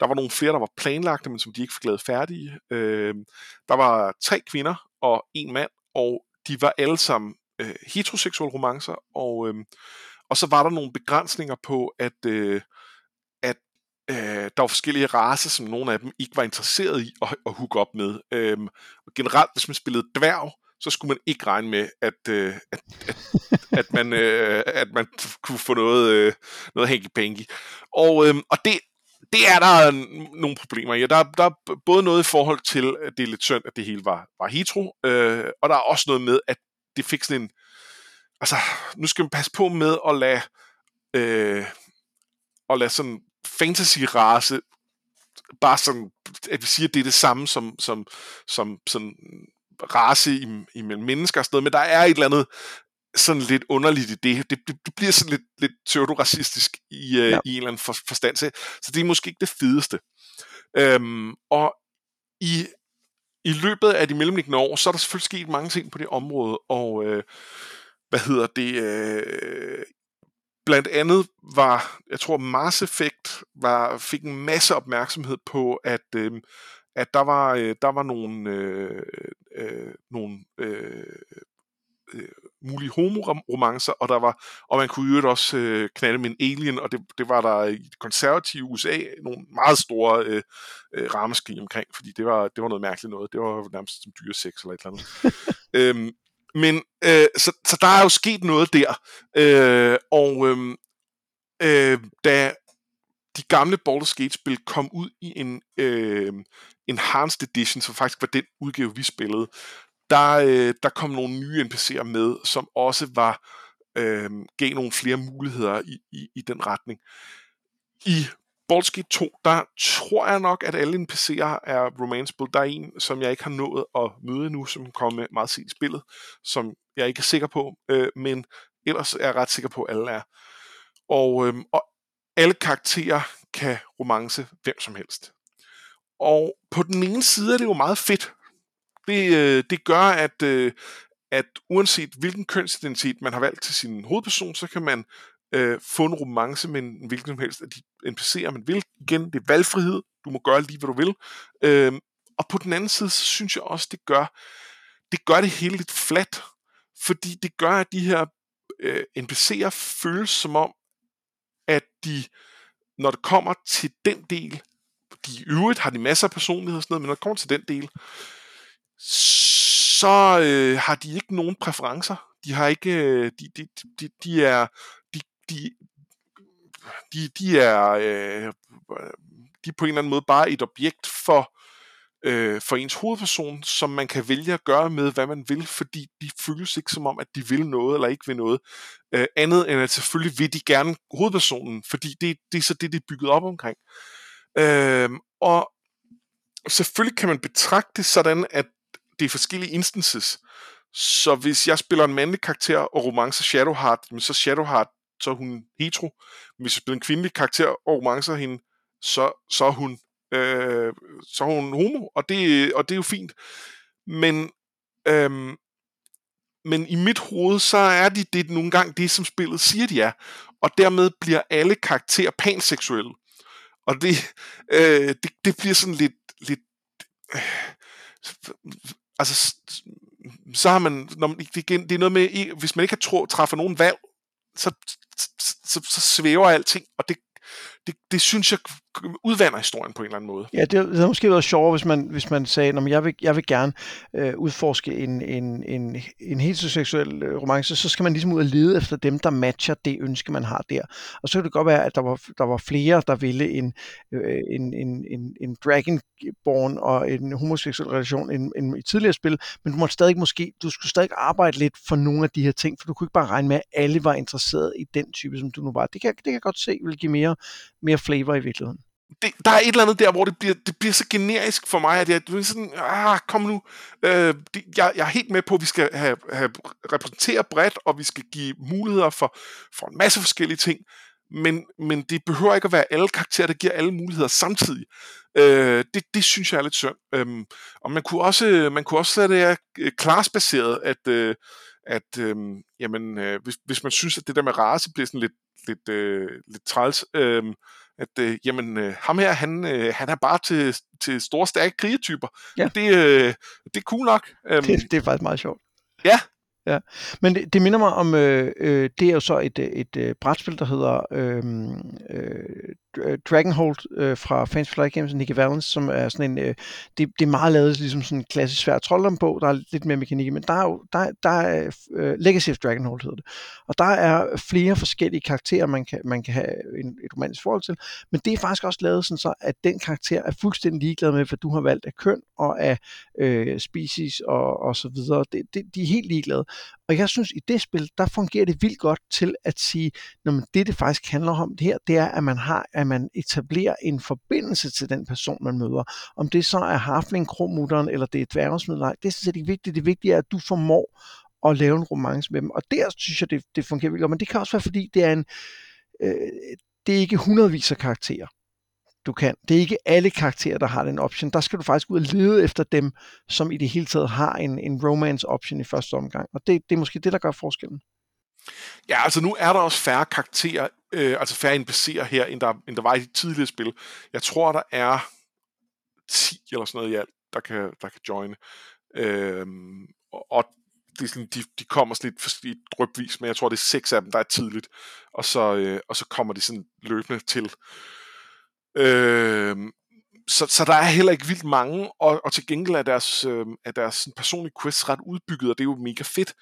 der var nogle flere, der var planlagte, men som de ikke fik lavet færdige. Øh, der var tre kvinder og en mand, og de var alle sammen øh, heteroseksuelle romancer, og, øh, og så var der nogle begrænsninger på, at, øh, øh, der var forskellige raser, som nogle af dem ikke var interesseret i at, at hooke op med. Øh, og generelt, hvis man spillede dværg, så skulle man ikke regne med, at, øh, at, at, at, man, øh, at man kunne få noget, øh, noget hanky-panky. Og, øh, og det, det er der nogle problemer i. Der, der er både noget i forhold til, at det er lidt synd, at det hele var, var hetero, øh, og der er også noget med, at det fik sådan en... Altså, nu skal man passe på med at lade, øh, at lade sådan fantasy-race bare sådan, at vi siger, at det er det samme som, som, som sådan race imellem mennesker og sådan noget, men der er et eller andet sådan lidt underligt i det. Det, det, det bliver sådan lidt, lidt pseudo-racistisk i, uh, ja. i en eller anden for, forstand til. Så det er måske ikke det fedeste. Øhm, og i, i løbet af de mellemliggende år, så er der selvfølgelig sket mange ting på det område, og øh, hvad hedder det, øh, blandt andet var, jeg tror Mars Effect var, fik en masse opmærksomhed på, at, øh, at der var, øh, der var nogle, øh, øh, nogle øh, øh, mulige homoromancer, og der var, og man kunne jo også øh, knalde med en alien, og det, det var der i det konservative USA nogle meget store øh, øh, rammeskrig omkring, fordi det var, det var noget mærkeligt noget. Det var nærmest som dyresex eller et eller andet. øhm, men øh, så, så der er jo sket noget der, øh, og øh, øh, da de gamle Baldur's Gate-spil kom ud i en øh, Enhanced Edition, som faktisk var den udgave, vi spillede, der, øh, der kom nogle nye NPC'er med, som også var øh, gav nogle flere muligheder i, i, i den retning. I Baldur's Gate 2, der tror jeg nok, at alle NPC'er er romanceable. Der er en, som jeg ikke har nået at møde nu, som kommer meget sent i spillet, som jeg ikke er sikker på, øh, men ellers er jeg ret sikker på, at alle er. Og, øh, og alle karakterer kan romance hvem som helst. Og på den ene side er det jo meget fedt, det, øh, det gør, at, øh, at uanset hvilken kønsidentitet man har valgt til sin hovedperson, så kan man øh, få en romance med en hvilken som helst af de NPC'er, man vil. Igen, det er valgfrihed. Du må gøre lige, hvad du vil. Øh, og på den anden side, så synes jeg også, det gør det, gør det hele lidt flat. Fordi det gør, at de her øh, NPC'er føles som om, at de, når det kommer til den del, de i øvrigt har de masser af personlighed og sådan noget, men når det kommer til den del, så øh, har de ikke nogen præferencer. De har ikke, øh, de, de, de, de er, de, de, de, er, øh, de er på en eller anden måde bare et objekt for, øh, for ens hovedperson, som man kan vælge at gøre med, hvad man vil, fordi de føles ikke som om, at de vil noget eller ikke vil noget. Øh, andet end at selvfølgelig vil de gerne hovedpersonen, fordi det, det er så det, det er bygget op omkring. Øh, og selvfølgelig kan man betragte det sådan, at det er forskellige instances. Så hvis jeg spiller en mandlig karakter og romancer Shadowheart, så Shadowheart, så er hun hetero. Men hvis jeg spiller en kvindelig karakter og romancer hende, så, så er hun øh, så er hun homo, og det, og det er jo fint. Men, øhm, men i mit hoved, så er de det nogle gange det, som spillet siger, de er. Og dermed bliver alle karakterer panseksuelle. Og det, øh, det, det bliver sådan lidt, lidt øh, altså, så har man, når man, det, det er noget med, hvis man ikke har tro, træffer nogen valg, så, så, så, svæver alting, og det, det, det synes jeg udvander historien på en eller anden måde. Ja, det, det havde måske været sjovere, hvis man, hvis man sagde, at jeg vil, jeg vil gerne øh, udforske en, en, en, en heteroseksuel øh, romance, så skal man ligesom ud og lede efter dem, der matcher det ønske, man har der. Og så kan det godt være, at der var, der var flere, der ville en, øh, en, en, en, en Dragonborn og en homoseksuel relation end, end i tidligere spil, men du måtte stadig måske, du skulle stadig arbejde lidt for nogle af de her ting, for du kunne ikke bare regne med, at alle var interesseret i den type, som du nu var. Det kan, det kan jeg godt se vil give mere, mere flavor i virkeligheden det, der er et eller andet der, hvor det bliver, det bliver så generisk for mig, at jeg er sådan, ah, kom nu, øh, det, jeg, jeg er helt med på, at vi skal have, have repræsentere bredt, og vi skal give muligheder for, for en masse forskellige ting, men, men det behøver ikke at være alle karakterer, der giver alle muligheder samtidig. Øh, det, det synes jeg er lidt synd. Øhm, og man kunne også, man kunne også lade det øh, her klarsbaseret, at, øh, at øh, jamen, øh, hvis, hvis man synes, at det der med race bliver sådan lidt, lidt, øh, lidt træls, øh, at øh, jamen, øh, ham her, han, øh, han er bare til, til store, stærke krigertyper. Ja. Det, øh, det er cool nok. Um, det, det er faktisk meget sjovt. Ja, Ja, men det, det minder mig om, øh, øh, det er jo så et, øh, et, et brætspil, der hedder øhm, øh, øh, Dragonhold øh, fra Fans Flight Games og Nicky Valens, som er sådan en, øh, det, det er meget lavet ligesom sådan en klassisk svær trolddom der er lidt mere mekanik, men der er jo, der, der er øh, Legacy of Dragonhold hedder det, og der er flere forskellige karakterer, man kan, man kan have en, et romantisk forhold til, men det er faktisk også lavet sådan så, at den karakter er fuldstændig ligeglad med, hvad du har valgt af køn og af øh, species og, og så videre. Det, det, de er helt ligeglade. Og jeg synes, i det spil, der fungerer det vildt godt til at sige, når man det, det faktisk handler om det her, det er, at man har, at man etablerer en forbindelse til den person, man møder. Om det så er Harfling, Kromutteren, eller det er dværgesmiddel, det er sådan set ikke vigtigt. Det vigtige er, at du formår at lave en romance med dem. Og der synes jeg, det, det fungerer vildt godt. Men det kan også være, fordi det er en, øh, det er ikke hundredvis af karakterer du kan. Det er ikke alle karakterer, der har den option. Der skal du faktisk ud og lede efter dem, som i det hele taget har en, en romance option i første omgang. Og det, det er måske det, der gør forskellen. Ja, altså nu er der også færre karakterer, øh, altså færre NPC'er her, end der, end der var i de tidligere spil. Jeg tror, der er 10 eller sådan noget i alt, der kan, der kan joine. Øh, og det er sådan, de, de kommer sådan lidt for, drøbvis, men jeg tror, det er seks af dem, der er tidligt, og så, øh, og så kommer de sådan løbende til. Øh, så, så der er heller ikke vildt mange, og, og til gengæld er deres, øh, er deres personlige quest ret udbygget, og det er jo mega fedt.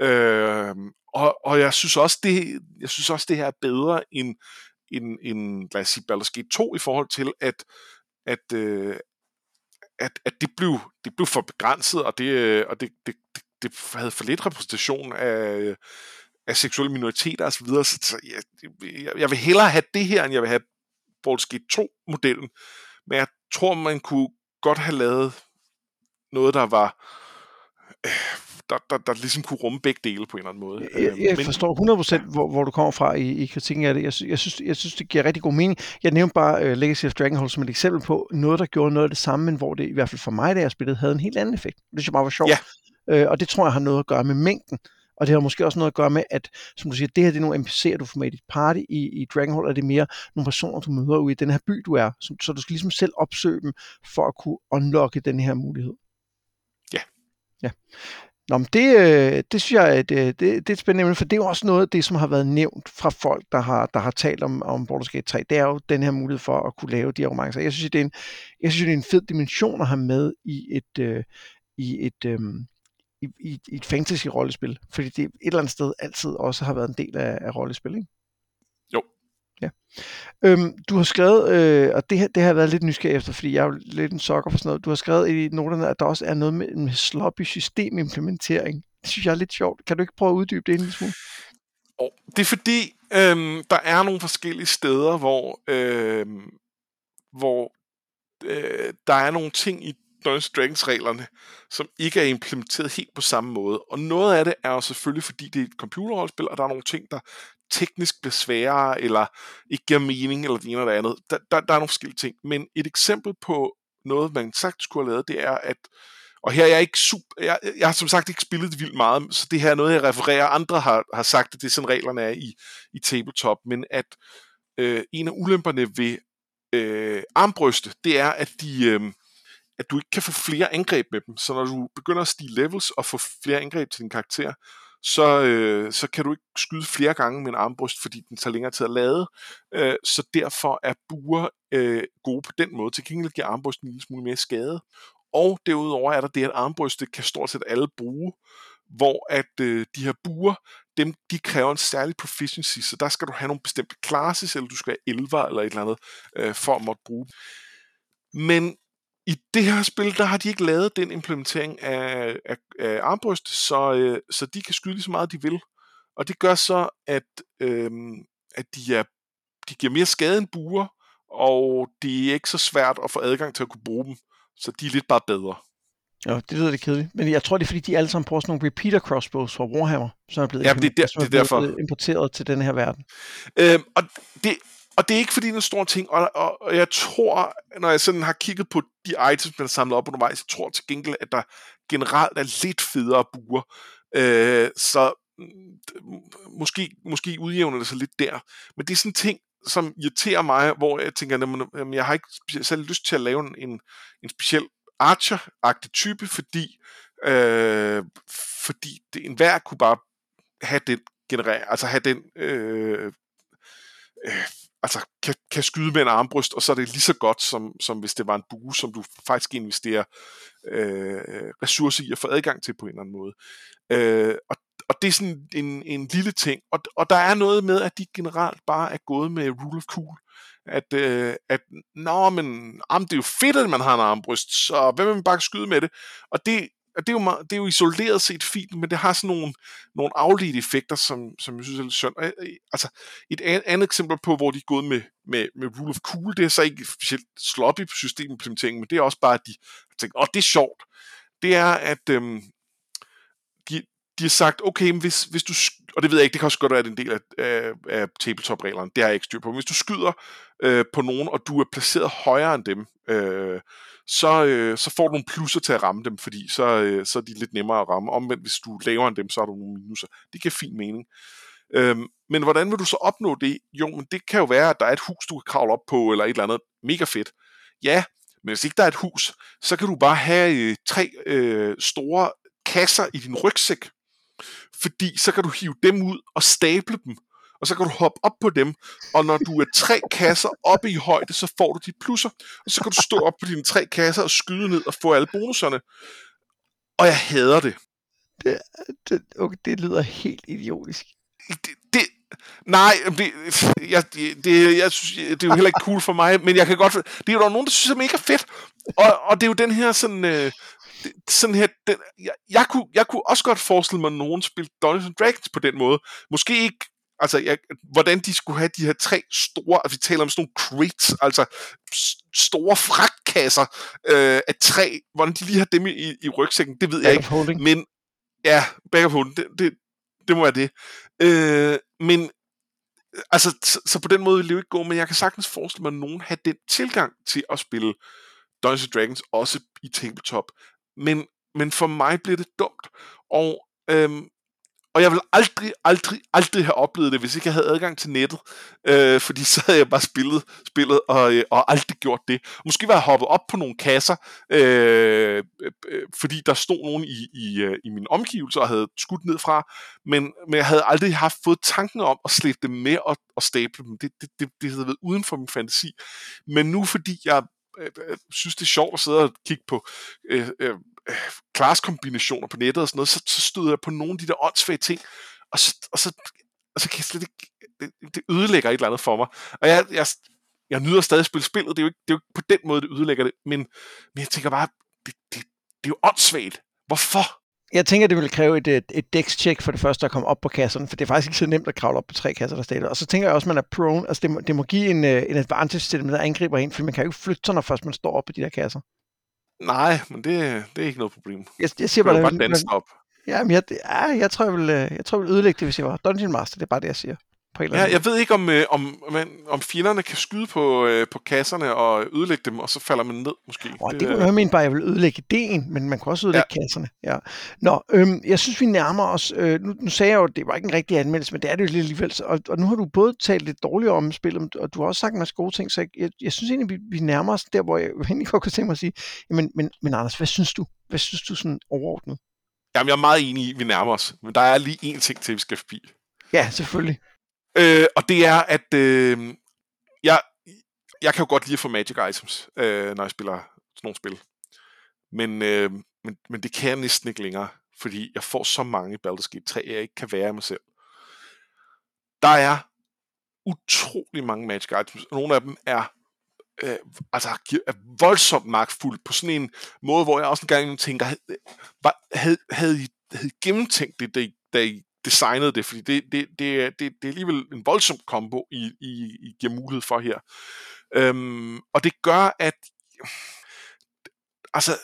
Øh, og, og jeg synes også, det, jeg synes også, det her er bedre end, end, end lad os sige, Baldur's Gate 2 i forhold til, at, at, øh, at, at det, blev, det blev for begrænset, og det, øh, og det, det, det, det havde for lidt repræsentation af, af seksuelle minoriteter osv. Så, så, så jeg, jeg, jeg vil hellere have det her, end jeg vil have Baldur's Gate 2-modellen. Men jeg tror, man kunne godt have lavet noget, der var... Øh, der, der, der ligesom kunne rumme begge dele på en eller anden måde. Jeg, jeg øhm, Men, forstår 100% hvor, hvor du kommer fra i, i kritikken af det. Jeg, jeg, synes, jeg synes, det giver rigtig god mening. Jeg nævnte bare uh, Legacy of Dragonhold som et eksempel på noget, der gjorde noget af det samme, men hvor det i hvert fald for mig, da jeg spillede, havde en helt anden effekt. Det synes jeg bare var sjovt. Ja. Uh, og det tror jeg har noget at gøre med mængden. Og det har måske også noget at gøre med, at som du siger, det her det er nogle NPC'er, du får med i dit party. I, i Dragonhold er det mere nogle personer, du møder ude i den her by, du er. Så, så du skal ligesom selv opsøge dem, for at kunne unlocke den her mulighed. Ja. Ja. Nå, men det, øh, det synes jeg, det, det, det er spændende for det er jo også noget af det, som har været nævnt fra folk, der har, der har talt om, om Baldur's Gate 3. Det er jo den her mulighed for at kunne lave de her romancer. Jeg synes, det er en, jeg synes, det er en fed dimension at have med i et, øh, i et, øh, i, i, i et fantasy-rollespil, fordi det et eller andet sted altid også har været en del af, af rollespil, ikke? Jo. Ja. Øhm, du har skrevet, øh, og det, her, det har jeg været lidt nysgerrig efter, fordi jeg er jo lidt en sokker for sådan noget, du har skrevet i noterne, at der også er noget med, med sloppy systemimplementering. Det synes jeg er lidt sjovt. Kan du ikke prøve at uddybe det en lille smule? Oh, det er fordi, øhm, der er nogle forskellige steder, hvor, øhm, hvor øh, der er nogle ting i Dungeons Dragons reglerne, som ikke er implementeret helt på samme måde. Og noget af det er jo selvfølgelig, fordi det er et computerrollespil, og der er nogle ting, der teknisk bliver sværere, eller ikke giver mening, eller det ene eller det andet. Der, der, der er nogle forskellige ting. Men et eksempel på noget, man sagt skulle have lavet, det er, at og her er jeg ikke super, jeg, jeg har som sagt ikke spillet det vildt meget, så det her er noget, jeg refererer. Andre har, har sagt, at det er sådan reglerne er i, i tabletop, men at øh, en af ulemperne ved øh, armbryste, det er, at de, øh, at du ikke kan få flere angreb med dem. Så når du begynder at stige levels og få flere angreb til din karakter, så, øh, så kan du ikke skyde flere gange med en armbryst, fordi den tager længere tid at lade. Øh, så derfor er buer øh, gode på den måde. Til gengæld giver armbrysten en lille smule mere skade. Og derudover er der det, at armbrystet kan stort set alle bruge, hvor at øh, de her buer, dem, de kræver en særlig proficiency, så der skal du have nogle bestemte classes, eller du skal have elver eller et eller andet, øh, for at måtte bruge Men i det her spil, der har de ikke lavet den implementering af, af, af armbryst, så, øh, så de kan skyde lige så meget, de vil. Og det gør så, at, øh, at de, er, de giver mere skade end buer, og det er ikke så svært at få adgang til at kunne bruge dem. Så de er lidt bare bedre. Ja, det lyder det kedeligt. Men jeg tror, det er fordi, de alle sammen bruger sådan nogle repeater crossbows fra Warhammer, som er blevet, ja, det, er der, det er derfor. importeret til den her verden. Øhm, og, det, og det er ikke fordi, det er en stor ting, og, og, og jeg tror, når jeg sådan har kigget på de items, man har samlet op undervejs, jeg tror til gengæld, at der generelt er lidt federe buer. Øh, så mm, måske, måske udjævner det sig lidt der. Men det er sådan en ting, som irriterer mig, hvor jeg tænker, jamen, jeg har ikke selv lyst til at lave en, en speciel Archer-agtig type, fordi, øh, fordi det, enhver kunne bare have den generere, altså have den øh, øh, altså kan, kan skyde med en armbryst, og så er det lige så godt, som, som hvis det var en bue, som du faktisk investerer øh, ressourcer i at få adgang til på en eller anden måde. Øh, og, og det er sådan en, en lille ting, og, og der er noget med, at de generelt bare er gået med rule of cool at, øh, at nå, men am, det er jo fedt, at man har en armbryst, så hvem vil man bare skyde med det? Og det, og det, er jo, det er jo isoleret set fint, men det har sådan nogle, nogle afledte effekter, som, som jeg synes er lidt synd. Øh, altså, et andet eksempel på, hvor de er gået med, med, med Rule of Cool, det er så ikke specielt sloppy på systemimplementeringen, men det er også bare, at de tænker, åh, det er sjovt. Det er, at øhm, de, de har sagt, okay, men hvis, hvis du, og det ved jeg ikke, det kan også godt være, en del af, af, af tabletop-reglerne, det har jeg ikke styr på, men hvis du skyder øh, på nogen, og du er placeret højere end dem, øh, så, øh, så får du nogle plusser til at ramme dem, fordi så, øh, så er de lidt nemmere at ramme. Omvendt, hvis du laver end dem, så har du nogle minuser. Det giver fin mening. Øhm, men hvordan vil du så opnå det? Jo, men det kan jo være, at der er et hus, du kan kravle op på, eller et eller andet mega fedt. Ja, men hvis ikke der er et hus, så kan du bare have øh, tre øh, store kasser i din rygsæk, fordi så kan du hive dem ud og stable dem, og så kan du hoppe op på dem, og når du er tre kasser oppe i højde, så får du de plusser, og så kan du stå op på dine tre kasser og skyde ned og få alle bonuserne. Og jeg hader det. Det, det, okay, det lyder helt idiotisk. Det, det, nej, det, jeg, det, jeg synes, det er jo heller ikke cool for mig, men jeg kan godt... Det er jo nogen, der synes, det er mega fedt. Og, og det er jo den her sådan... Øh, sådan her, den, jeg, jeg, kunne, jeg kunne også godt forestille mig, at nogen spille Dungeons Dragons på den måde. Måske ikke altså, jeg, hvordan de skulle have de her tre store, altså vi taler om sådan nogle crates, altså store fragtkasser øh, af træ, hvordan de lige har dem i, i rygsækken, det ved jeg ikke. Holding. Men ja, back of holding, det, det, det må være det. Øh, men altså, så, så på den måde vil det jo ikke gå, men jeg kan sagtens forestille mig, at nogen har den tilgang til at spille Dungeons Dragons, også i tabletop. Men, men for mig bliver det dumt. Og øhm, og jeg vil aldrig, aldrig, aldrig have oplevet det, hvis ikke jeg havde adgang til nettet. Øh, fordi så havde jeg bare spillet spillet og, øh, og aldrig gjort det. Måske var jeg hoppet op på nogle kasser, øh, øh, fordi der stod nogen i, i, øh, i min omgivelse og havde skudt ned fra. Men, men jeg havde aldrig haft fået tanken om at slæbe dem med og, og stable dem. Det, det, det, det havde været uden for min fantasi. Men nu fordi jeg øh, øh synes, det er sjovt at sidde og kigge på øh, øh, klasskombinationer på nettet og sådan noget, så, så støder jeg på nogle af de der åndssvage ting, og så, og så, og så kan jeg slet ikke, det, det ødelægger et eller andet for mig. Og jeg, jeg, jeg nyder stadig at spille spillet, det er, jo ikke, det er jo ikke på den måde, det ødelægger det, men, men jeg tænker bare, det, det, det er jo åndssvagt. Hvorfor? Jeg tænker, det vil kræve et, et, et dex-check for det første at komme op på kasserne, for det er faktisk ikke så nemt at kravle op på tre kasser, der stiller. Og så tænker jeg også, at man er prone, altså det må, det må give en, øh, en advantage til dem, der angriber en, for man kan jo ikke flytte sig, når først man står op på de der kasser. Nej, men det, det er ikke noget problem. Jeg, jeg siger bare, det, bare danse op. Ja, men jeg, ja, jeg tror, jeg vil, øh, jeg tror, jeg vil ødelægge det, hvis jeg var Dungeon Master. Det er bare det, jeg siger på en ja, jeg ved ikke, om, øh, om, man, om fjenderne kan skyde på, øh, på kasserne og ødelægge dem, og så falder man ned, måske. Oh, det, det kunne jeg mene bare, at jeg vil ødelægge ideen, men man kan også ødelægge ja. kasserne. Ja. Nå, øhm, jeg synes, vi nærmer os... Øh, nu, nu sagde jeg jo, at det var ikke en rigtig anmeldelse, men det er det jo lidt alligevel. Og, og nu har du både talt lidt dårligt om spillet, og du har også sagt en masse gode ting, så jeg, jeg, jeg synes egentlig, vi, vi nærmer os der, hvor jeg egentlig godt kunne tænke mig at sige, jamen, men, men Anders, hvad synes du? Hvad synes du sådan overordnet? Jamen, jeg er meget enig i, at vi nærmer os, men der er lige én ting til, vi skal forbi. Ja, selvfølgelig. Øh, og det er, at øh, jeg, jeg kan jo godt lide at få magic items, øh, når jeg spiller sådan nogle spil. Men, øh, men, men det kan jeg næsten ikke længere, fordi jeg får så mange Baldur's Gate 3, jeg ikke kan være i mig selv. Der er utrolig mange magic items, og nogle af dem er øh, altså er voldsomt magtfuld på sådan en måde, hvor jeg også en gang tænker, havde, havde, havde, I, havde I gennemtænkt det, da I, da I designet det, fordi det, det, det, det, det er alligevel en voldsom kombo, I, I, I giver mulighed for her. Øhm, og det gør, at altså,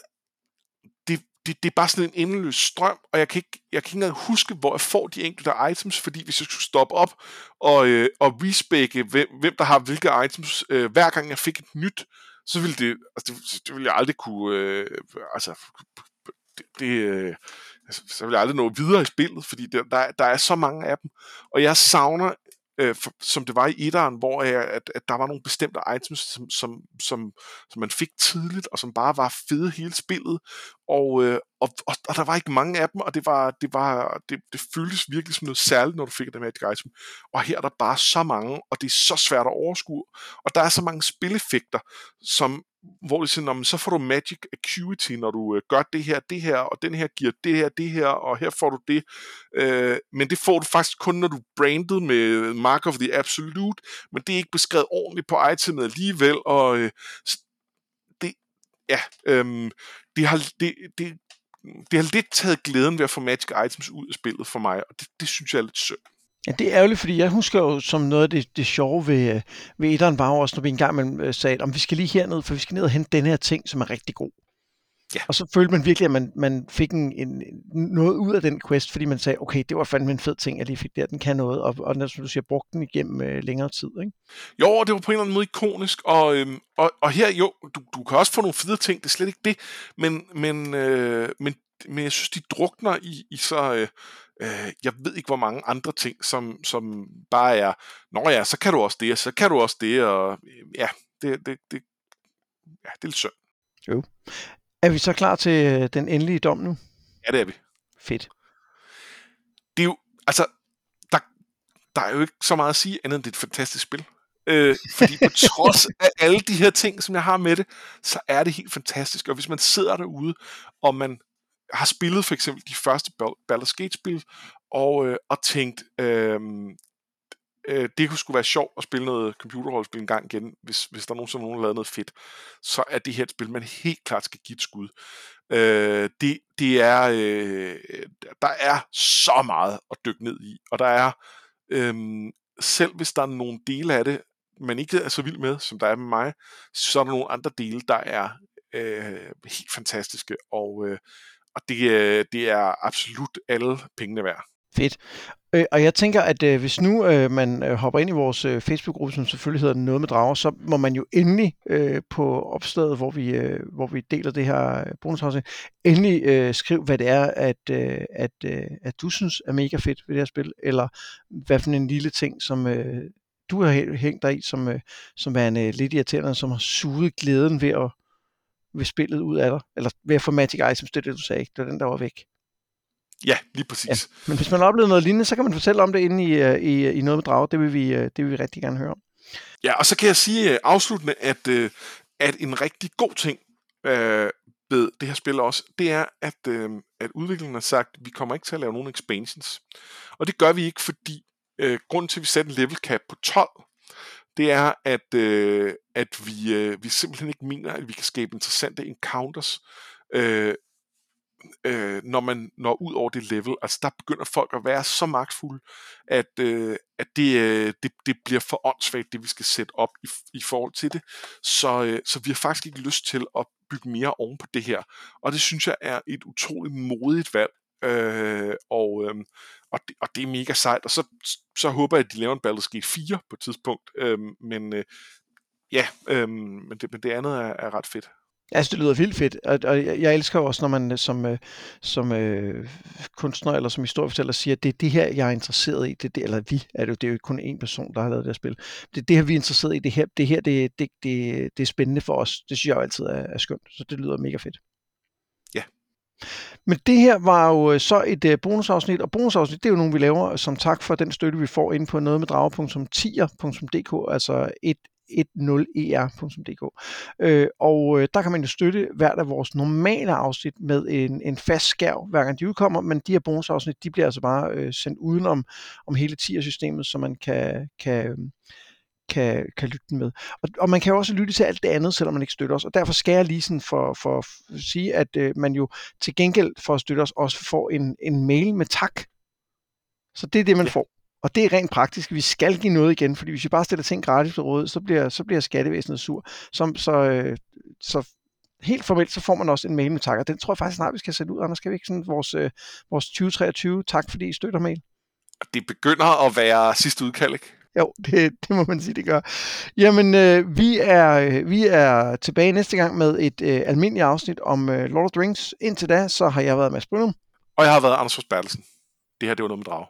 det, det, det er bare sådan en endeløs strøm, og jeg kan, ikke, jeg kan ikke engang huske, hvor jeg får de enkelte items, fordi hvis jeg skulle stoppe op og, øh, og respække, hvem, hvem der har hvilke items, øh, hver gang jeg fik et nyt, så ville det, altså det, det ville jeg aldrig kunne, øh, altså, det, det øh, Altså, så vil jeg aldrig nå videre i spillet, fordi der, der, der er så mange af dem. Og jeg savner øh, for, som det var i etteren, hvor jeg, at, at der var nogle bestemte items, som, som, som, som man fik tidligt, og som bare var fede hele spillet, og, øh, og, og, og der var ikke mange af dem, og det var, det var det, det føltes virkelig som noget særligt, når du fik det magic item. Og her er der bare så mange, og det er så svært at overskue, og der er så mange spilleffekter, som hvor det siger, så får du magic acuity, når du øh, gør det her, det her, og den her giver det her, det her, og her får du det. Øh, men det får du faktisk kun, når du er branded med Mark of the Absolute, men det er ikke beskrevet ordentligt på itemet alligevel, og øh, det, ja, øh, det har, det, det, det har lidt taget glæden ved at få magic items ud af spillet for mig, og det, det synes jeg er lidt synd. Ja, det er ærgerligt, fordi jeg husker jo som noget af det, det sjove ved, ved etteren var jo også, når vi engang man øh, sagde, om vi skal lige herned, for vi skal ned og hente den her ting, som er rigtig god. Ja. Og så følte man virkelig, at man, man fik en, en, noget ud af den quest, fordi man sagde, okay, det var fandme en fed ting, jeg lige fik der, den kan noget, og, og som du siger, brugte den igennem øh, længere tid, ikke? Jo, og det var på en eller anden måde ikonisk, og, øhm, og, og her, jo, du, du kan også få nogle fede ting, det er slet ikke det, men, men, øh, men, men jeg synes, de drukner i, i så... Øh, øh, jeg ved ikke, hvor mange andre ting, som, som bare er, nå ja, så kan du også det, og så kan du også det, og ja, det, det, det, ja, det er lidt synd. Jo. Er vi så klar til øh, den endelige dom nu? Ja, det er vi. Fedt. Det er jo, altså, der, der er jo ikke så meget at sige, andet end det er et fantastisk spil. Øh, fordi på trods af alle de her ting, som jeg har med det, så er det helt fantastisk. Og hvis man sidder derude, og man har spillet for eksempel de første Baldur's Gate-spil, og, øh, og tænkt, øh, øh, det kunne sgu være sjovt at spille noget computerrollespil en gang igen, hvis, hvis der er nogen, som nogen har lavet noget fedt, så er det her et spil, man helt klart skal give et skud. Øh, det, det er, øh, der er så meget at dykke ned i, og der er, øh, selv hvis der er nogle dele af det, man ikke er så vild med, som der er med mig, så er der nogle andre dele, der er øh, helt fantastiske, og øh, og det, øh, det er absolut alle pengene værd. Fedt. Øh, og jeg tænker, at øh, hvis nu øh, man øh, hopper ind i vores øh, Facebook-gruppe, som selvfølgelig hedder Noget med Drager, så må man jo endelig øh, på opstedet, hvor vi, øh, hvor vi deler det her øh, bonusafsnit, endelig øh, skrive, hvad det er, at, øh, at, øh, at du synes er mega fedt ved det her spil, eller hvad for en lille ting, som øh, du har hængt dig i, som, øh, som er en øh, lidt irriterende, som har suget glæden ved at ved spillet ud af dig, eller ved at få Magic Items, det er det, du sagde, det er den, der var væk. Ja, lige præcis. Ja. Men hvis man har oplevet noget lignende, så kan man fortælle om det inde i, øh, i, i noget med drag. Det vil, vi, øh, det vil vi rigtig gerne høre om. Ja, og så kan jeg sige uh, afsluttende, at, at en rigtig god ting uh, ved det her spil også, det er, at, uh, at udviklingen har sagt, at vi kommer ikke til at lave nogen expansions. Og det gør vi ikke, fordi uh, grunden til, at vi sætter en level cap på 12, det er, at, øh, at vi, øh, vi simpelthen ikke mener, at vi kan skabe interessante encounters, øh, øh, når man når ud over det level. Altså der begynder folk at være så magtfulde, at, øh, at det, øh, det, det bliver for åndssvagt, det vi skal sætte op i, i forhold til det. Så, øh, så vi har faktisk ikke lyst til at bygge mere oven på det her. Og det synes jeg er et utroligt modigt valg. Øh, og, øh, og, det, og det er mega sejt, og så, så håber jeg, at de laver en Baldur's Gate 4 på et tidspunkt, øhm, men øh, ja, øhm, men, det, men det andet er, er ret fedt. Altså, det lyder vildt fedt, og, og jeg elsker også, når man som, øh, som øh, kunstner eller som historiefortæller siger, at det er det her, jeg er interesseret i, det, det, eller vi, er det, jo, det er jo kun én person, der har lavet det her spil. Det er det her, vi er interesseret i, det her, det, her det, det, det, det er spændende for os. Det synes jeg jo altid er, er skønt, så det lyder mega fedt. Men det her var jo øh, så et øh, bonusafsnit, og bonusafsnit, det er jo nogle, vi laver øh, som tak for den støtte, vi får ind på noget med drager.tier.dk, altså 10er.dk. Øh, og øh, der kan man jo støtte hvert af vores normale afsnit med en, en fast skærv, hver gang de udkommer, men de her bonusafsnit, de bliver altså bare øh, sendt udenom om hele tier-systemet, så man kan, kan, kan, kan lytte med. Og, og man kan jo også lytte til alt det andet, selvom man ikke støtter os. Og derfor skal jeg lige sådan for, for at sige, at øh, man jo til gengæld for at støtte os også får en, en mail med tak. Så det er det, man ja. får. Og det er rent praktisk. Vi skal give noget igen, fordi hvis vi bare stiller ting gratis på råd, så bliver, så bliver skattevæsenet sur. Så, så, øh, så helt formelt, så får man også en mail med takker. Den tror jeg faktisk snart, vi skal sætte ud, Anders. Skal vi ikke sådan vores, øh, vores 2023 tak, fordi I støtter mail? Det begynder at være sidste udkald, ikke? Jo, det, det må man sige, det gør. Jamen, øh, vi, er, vi er tilbage næste gang med et øh, almindeligt afsnit om øh, Lord of the Rings. Indtil da, så har jeg været Mads Brynum. Og jeg har været Anders Fors Bertelsen. Det her, det var noget med drag.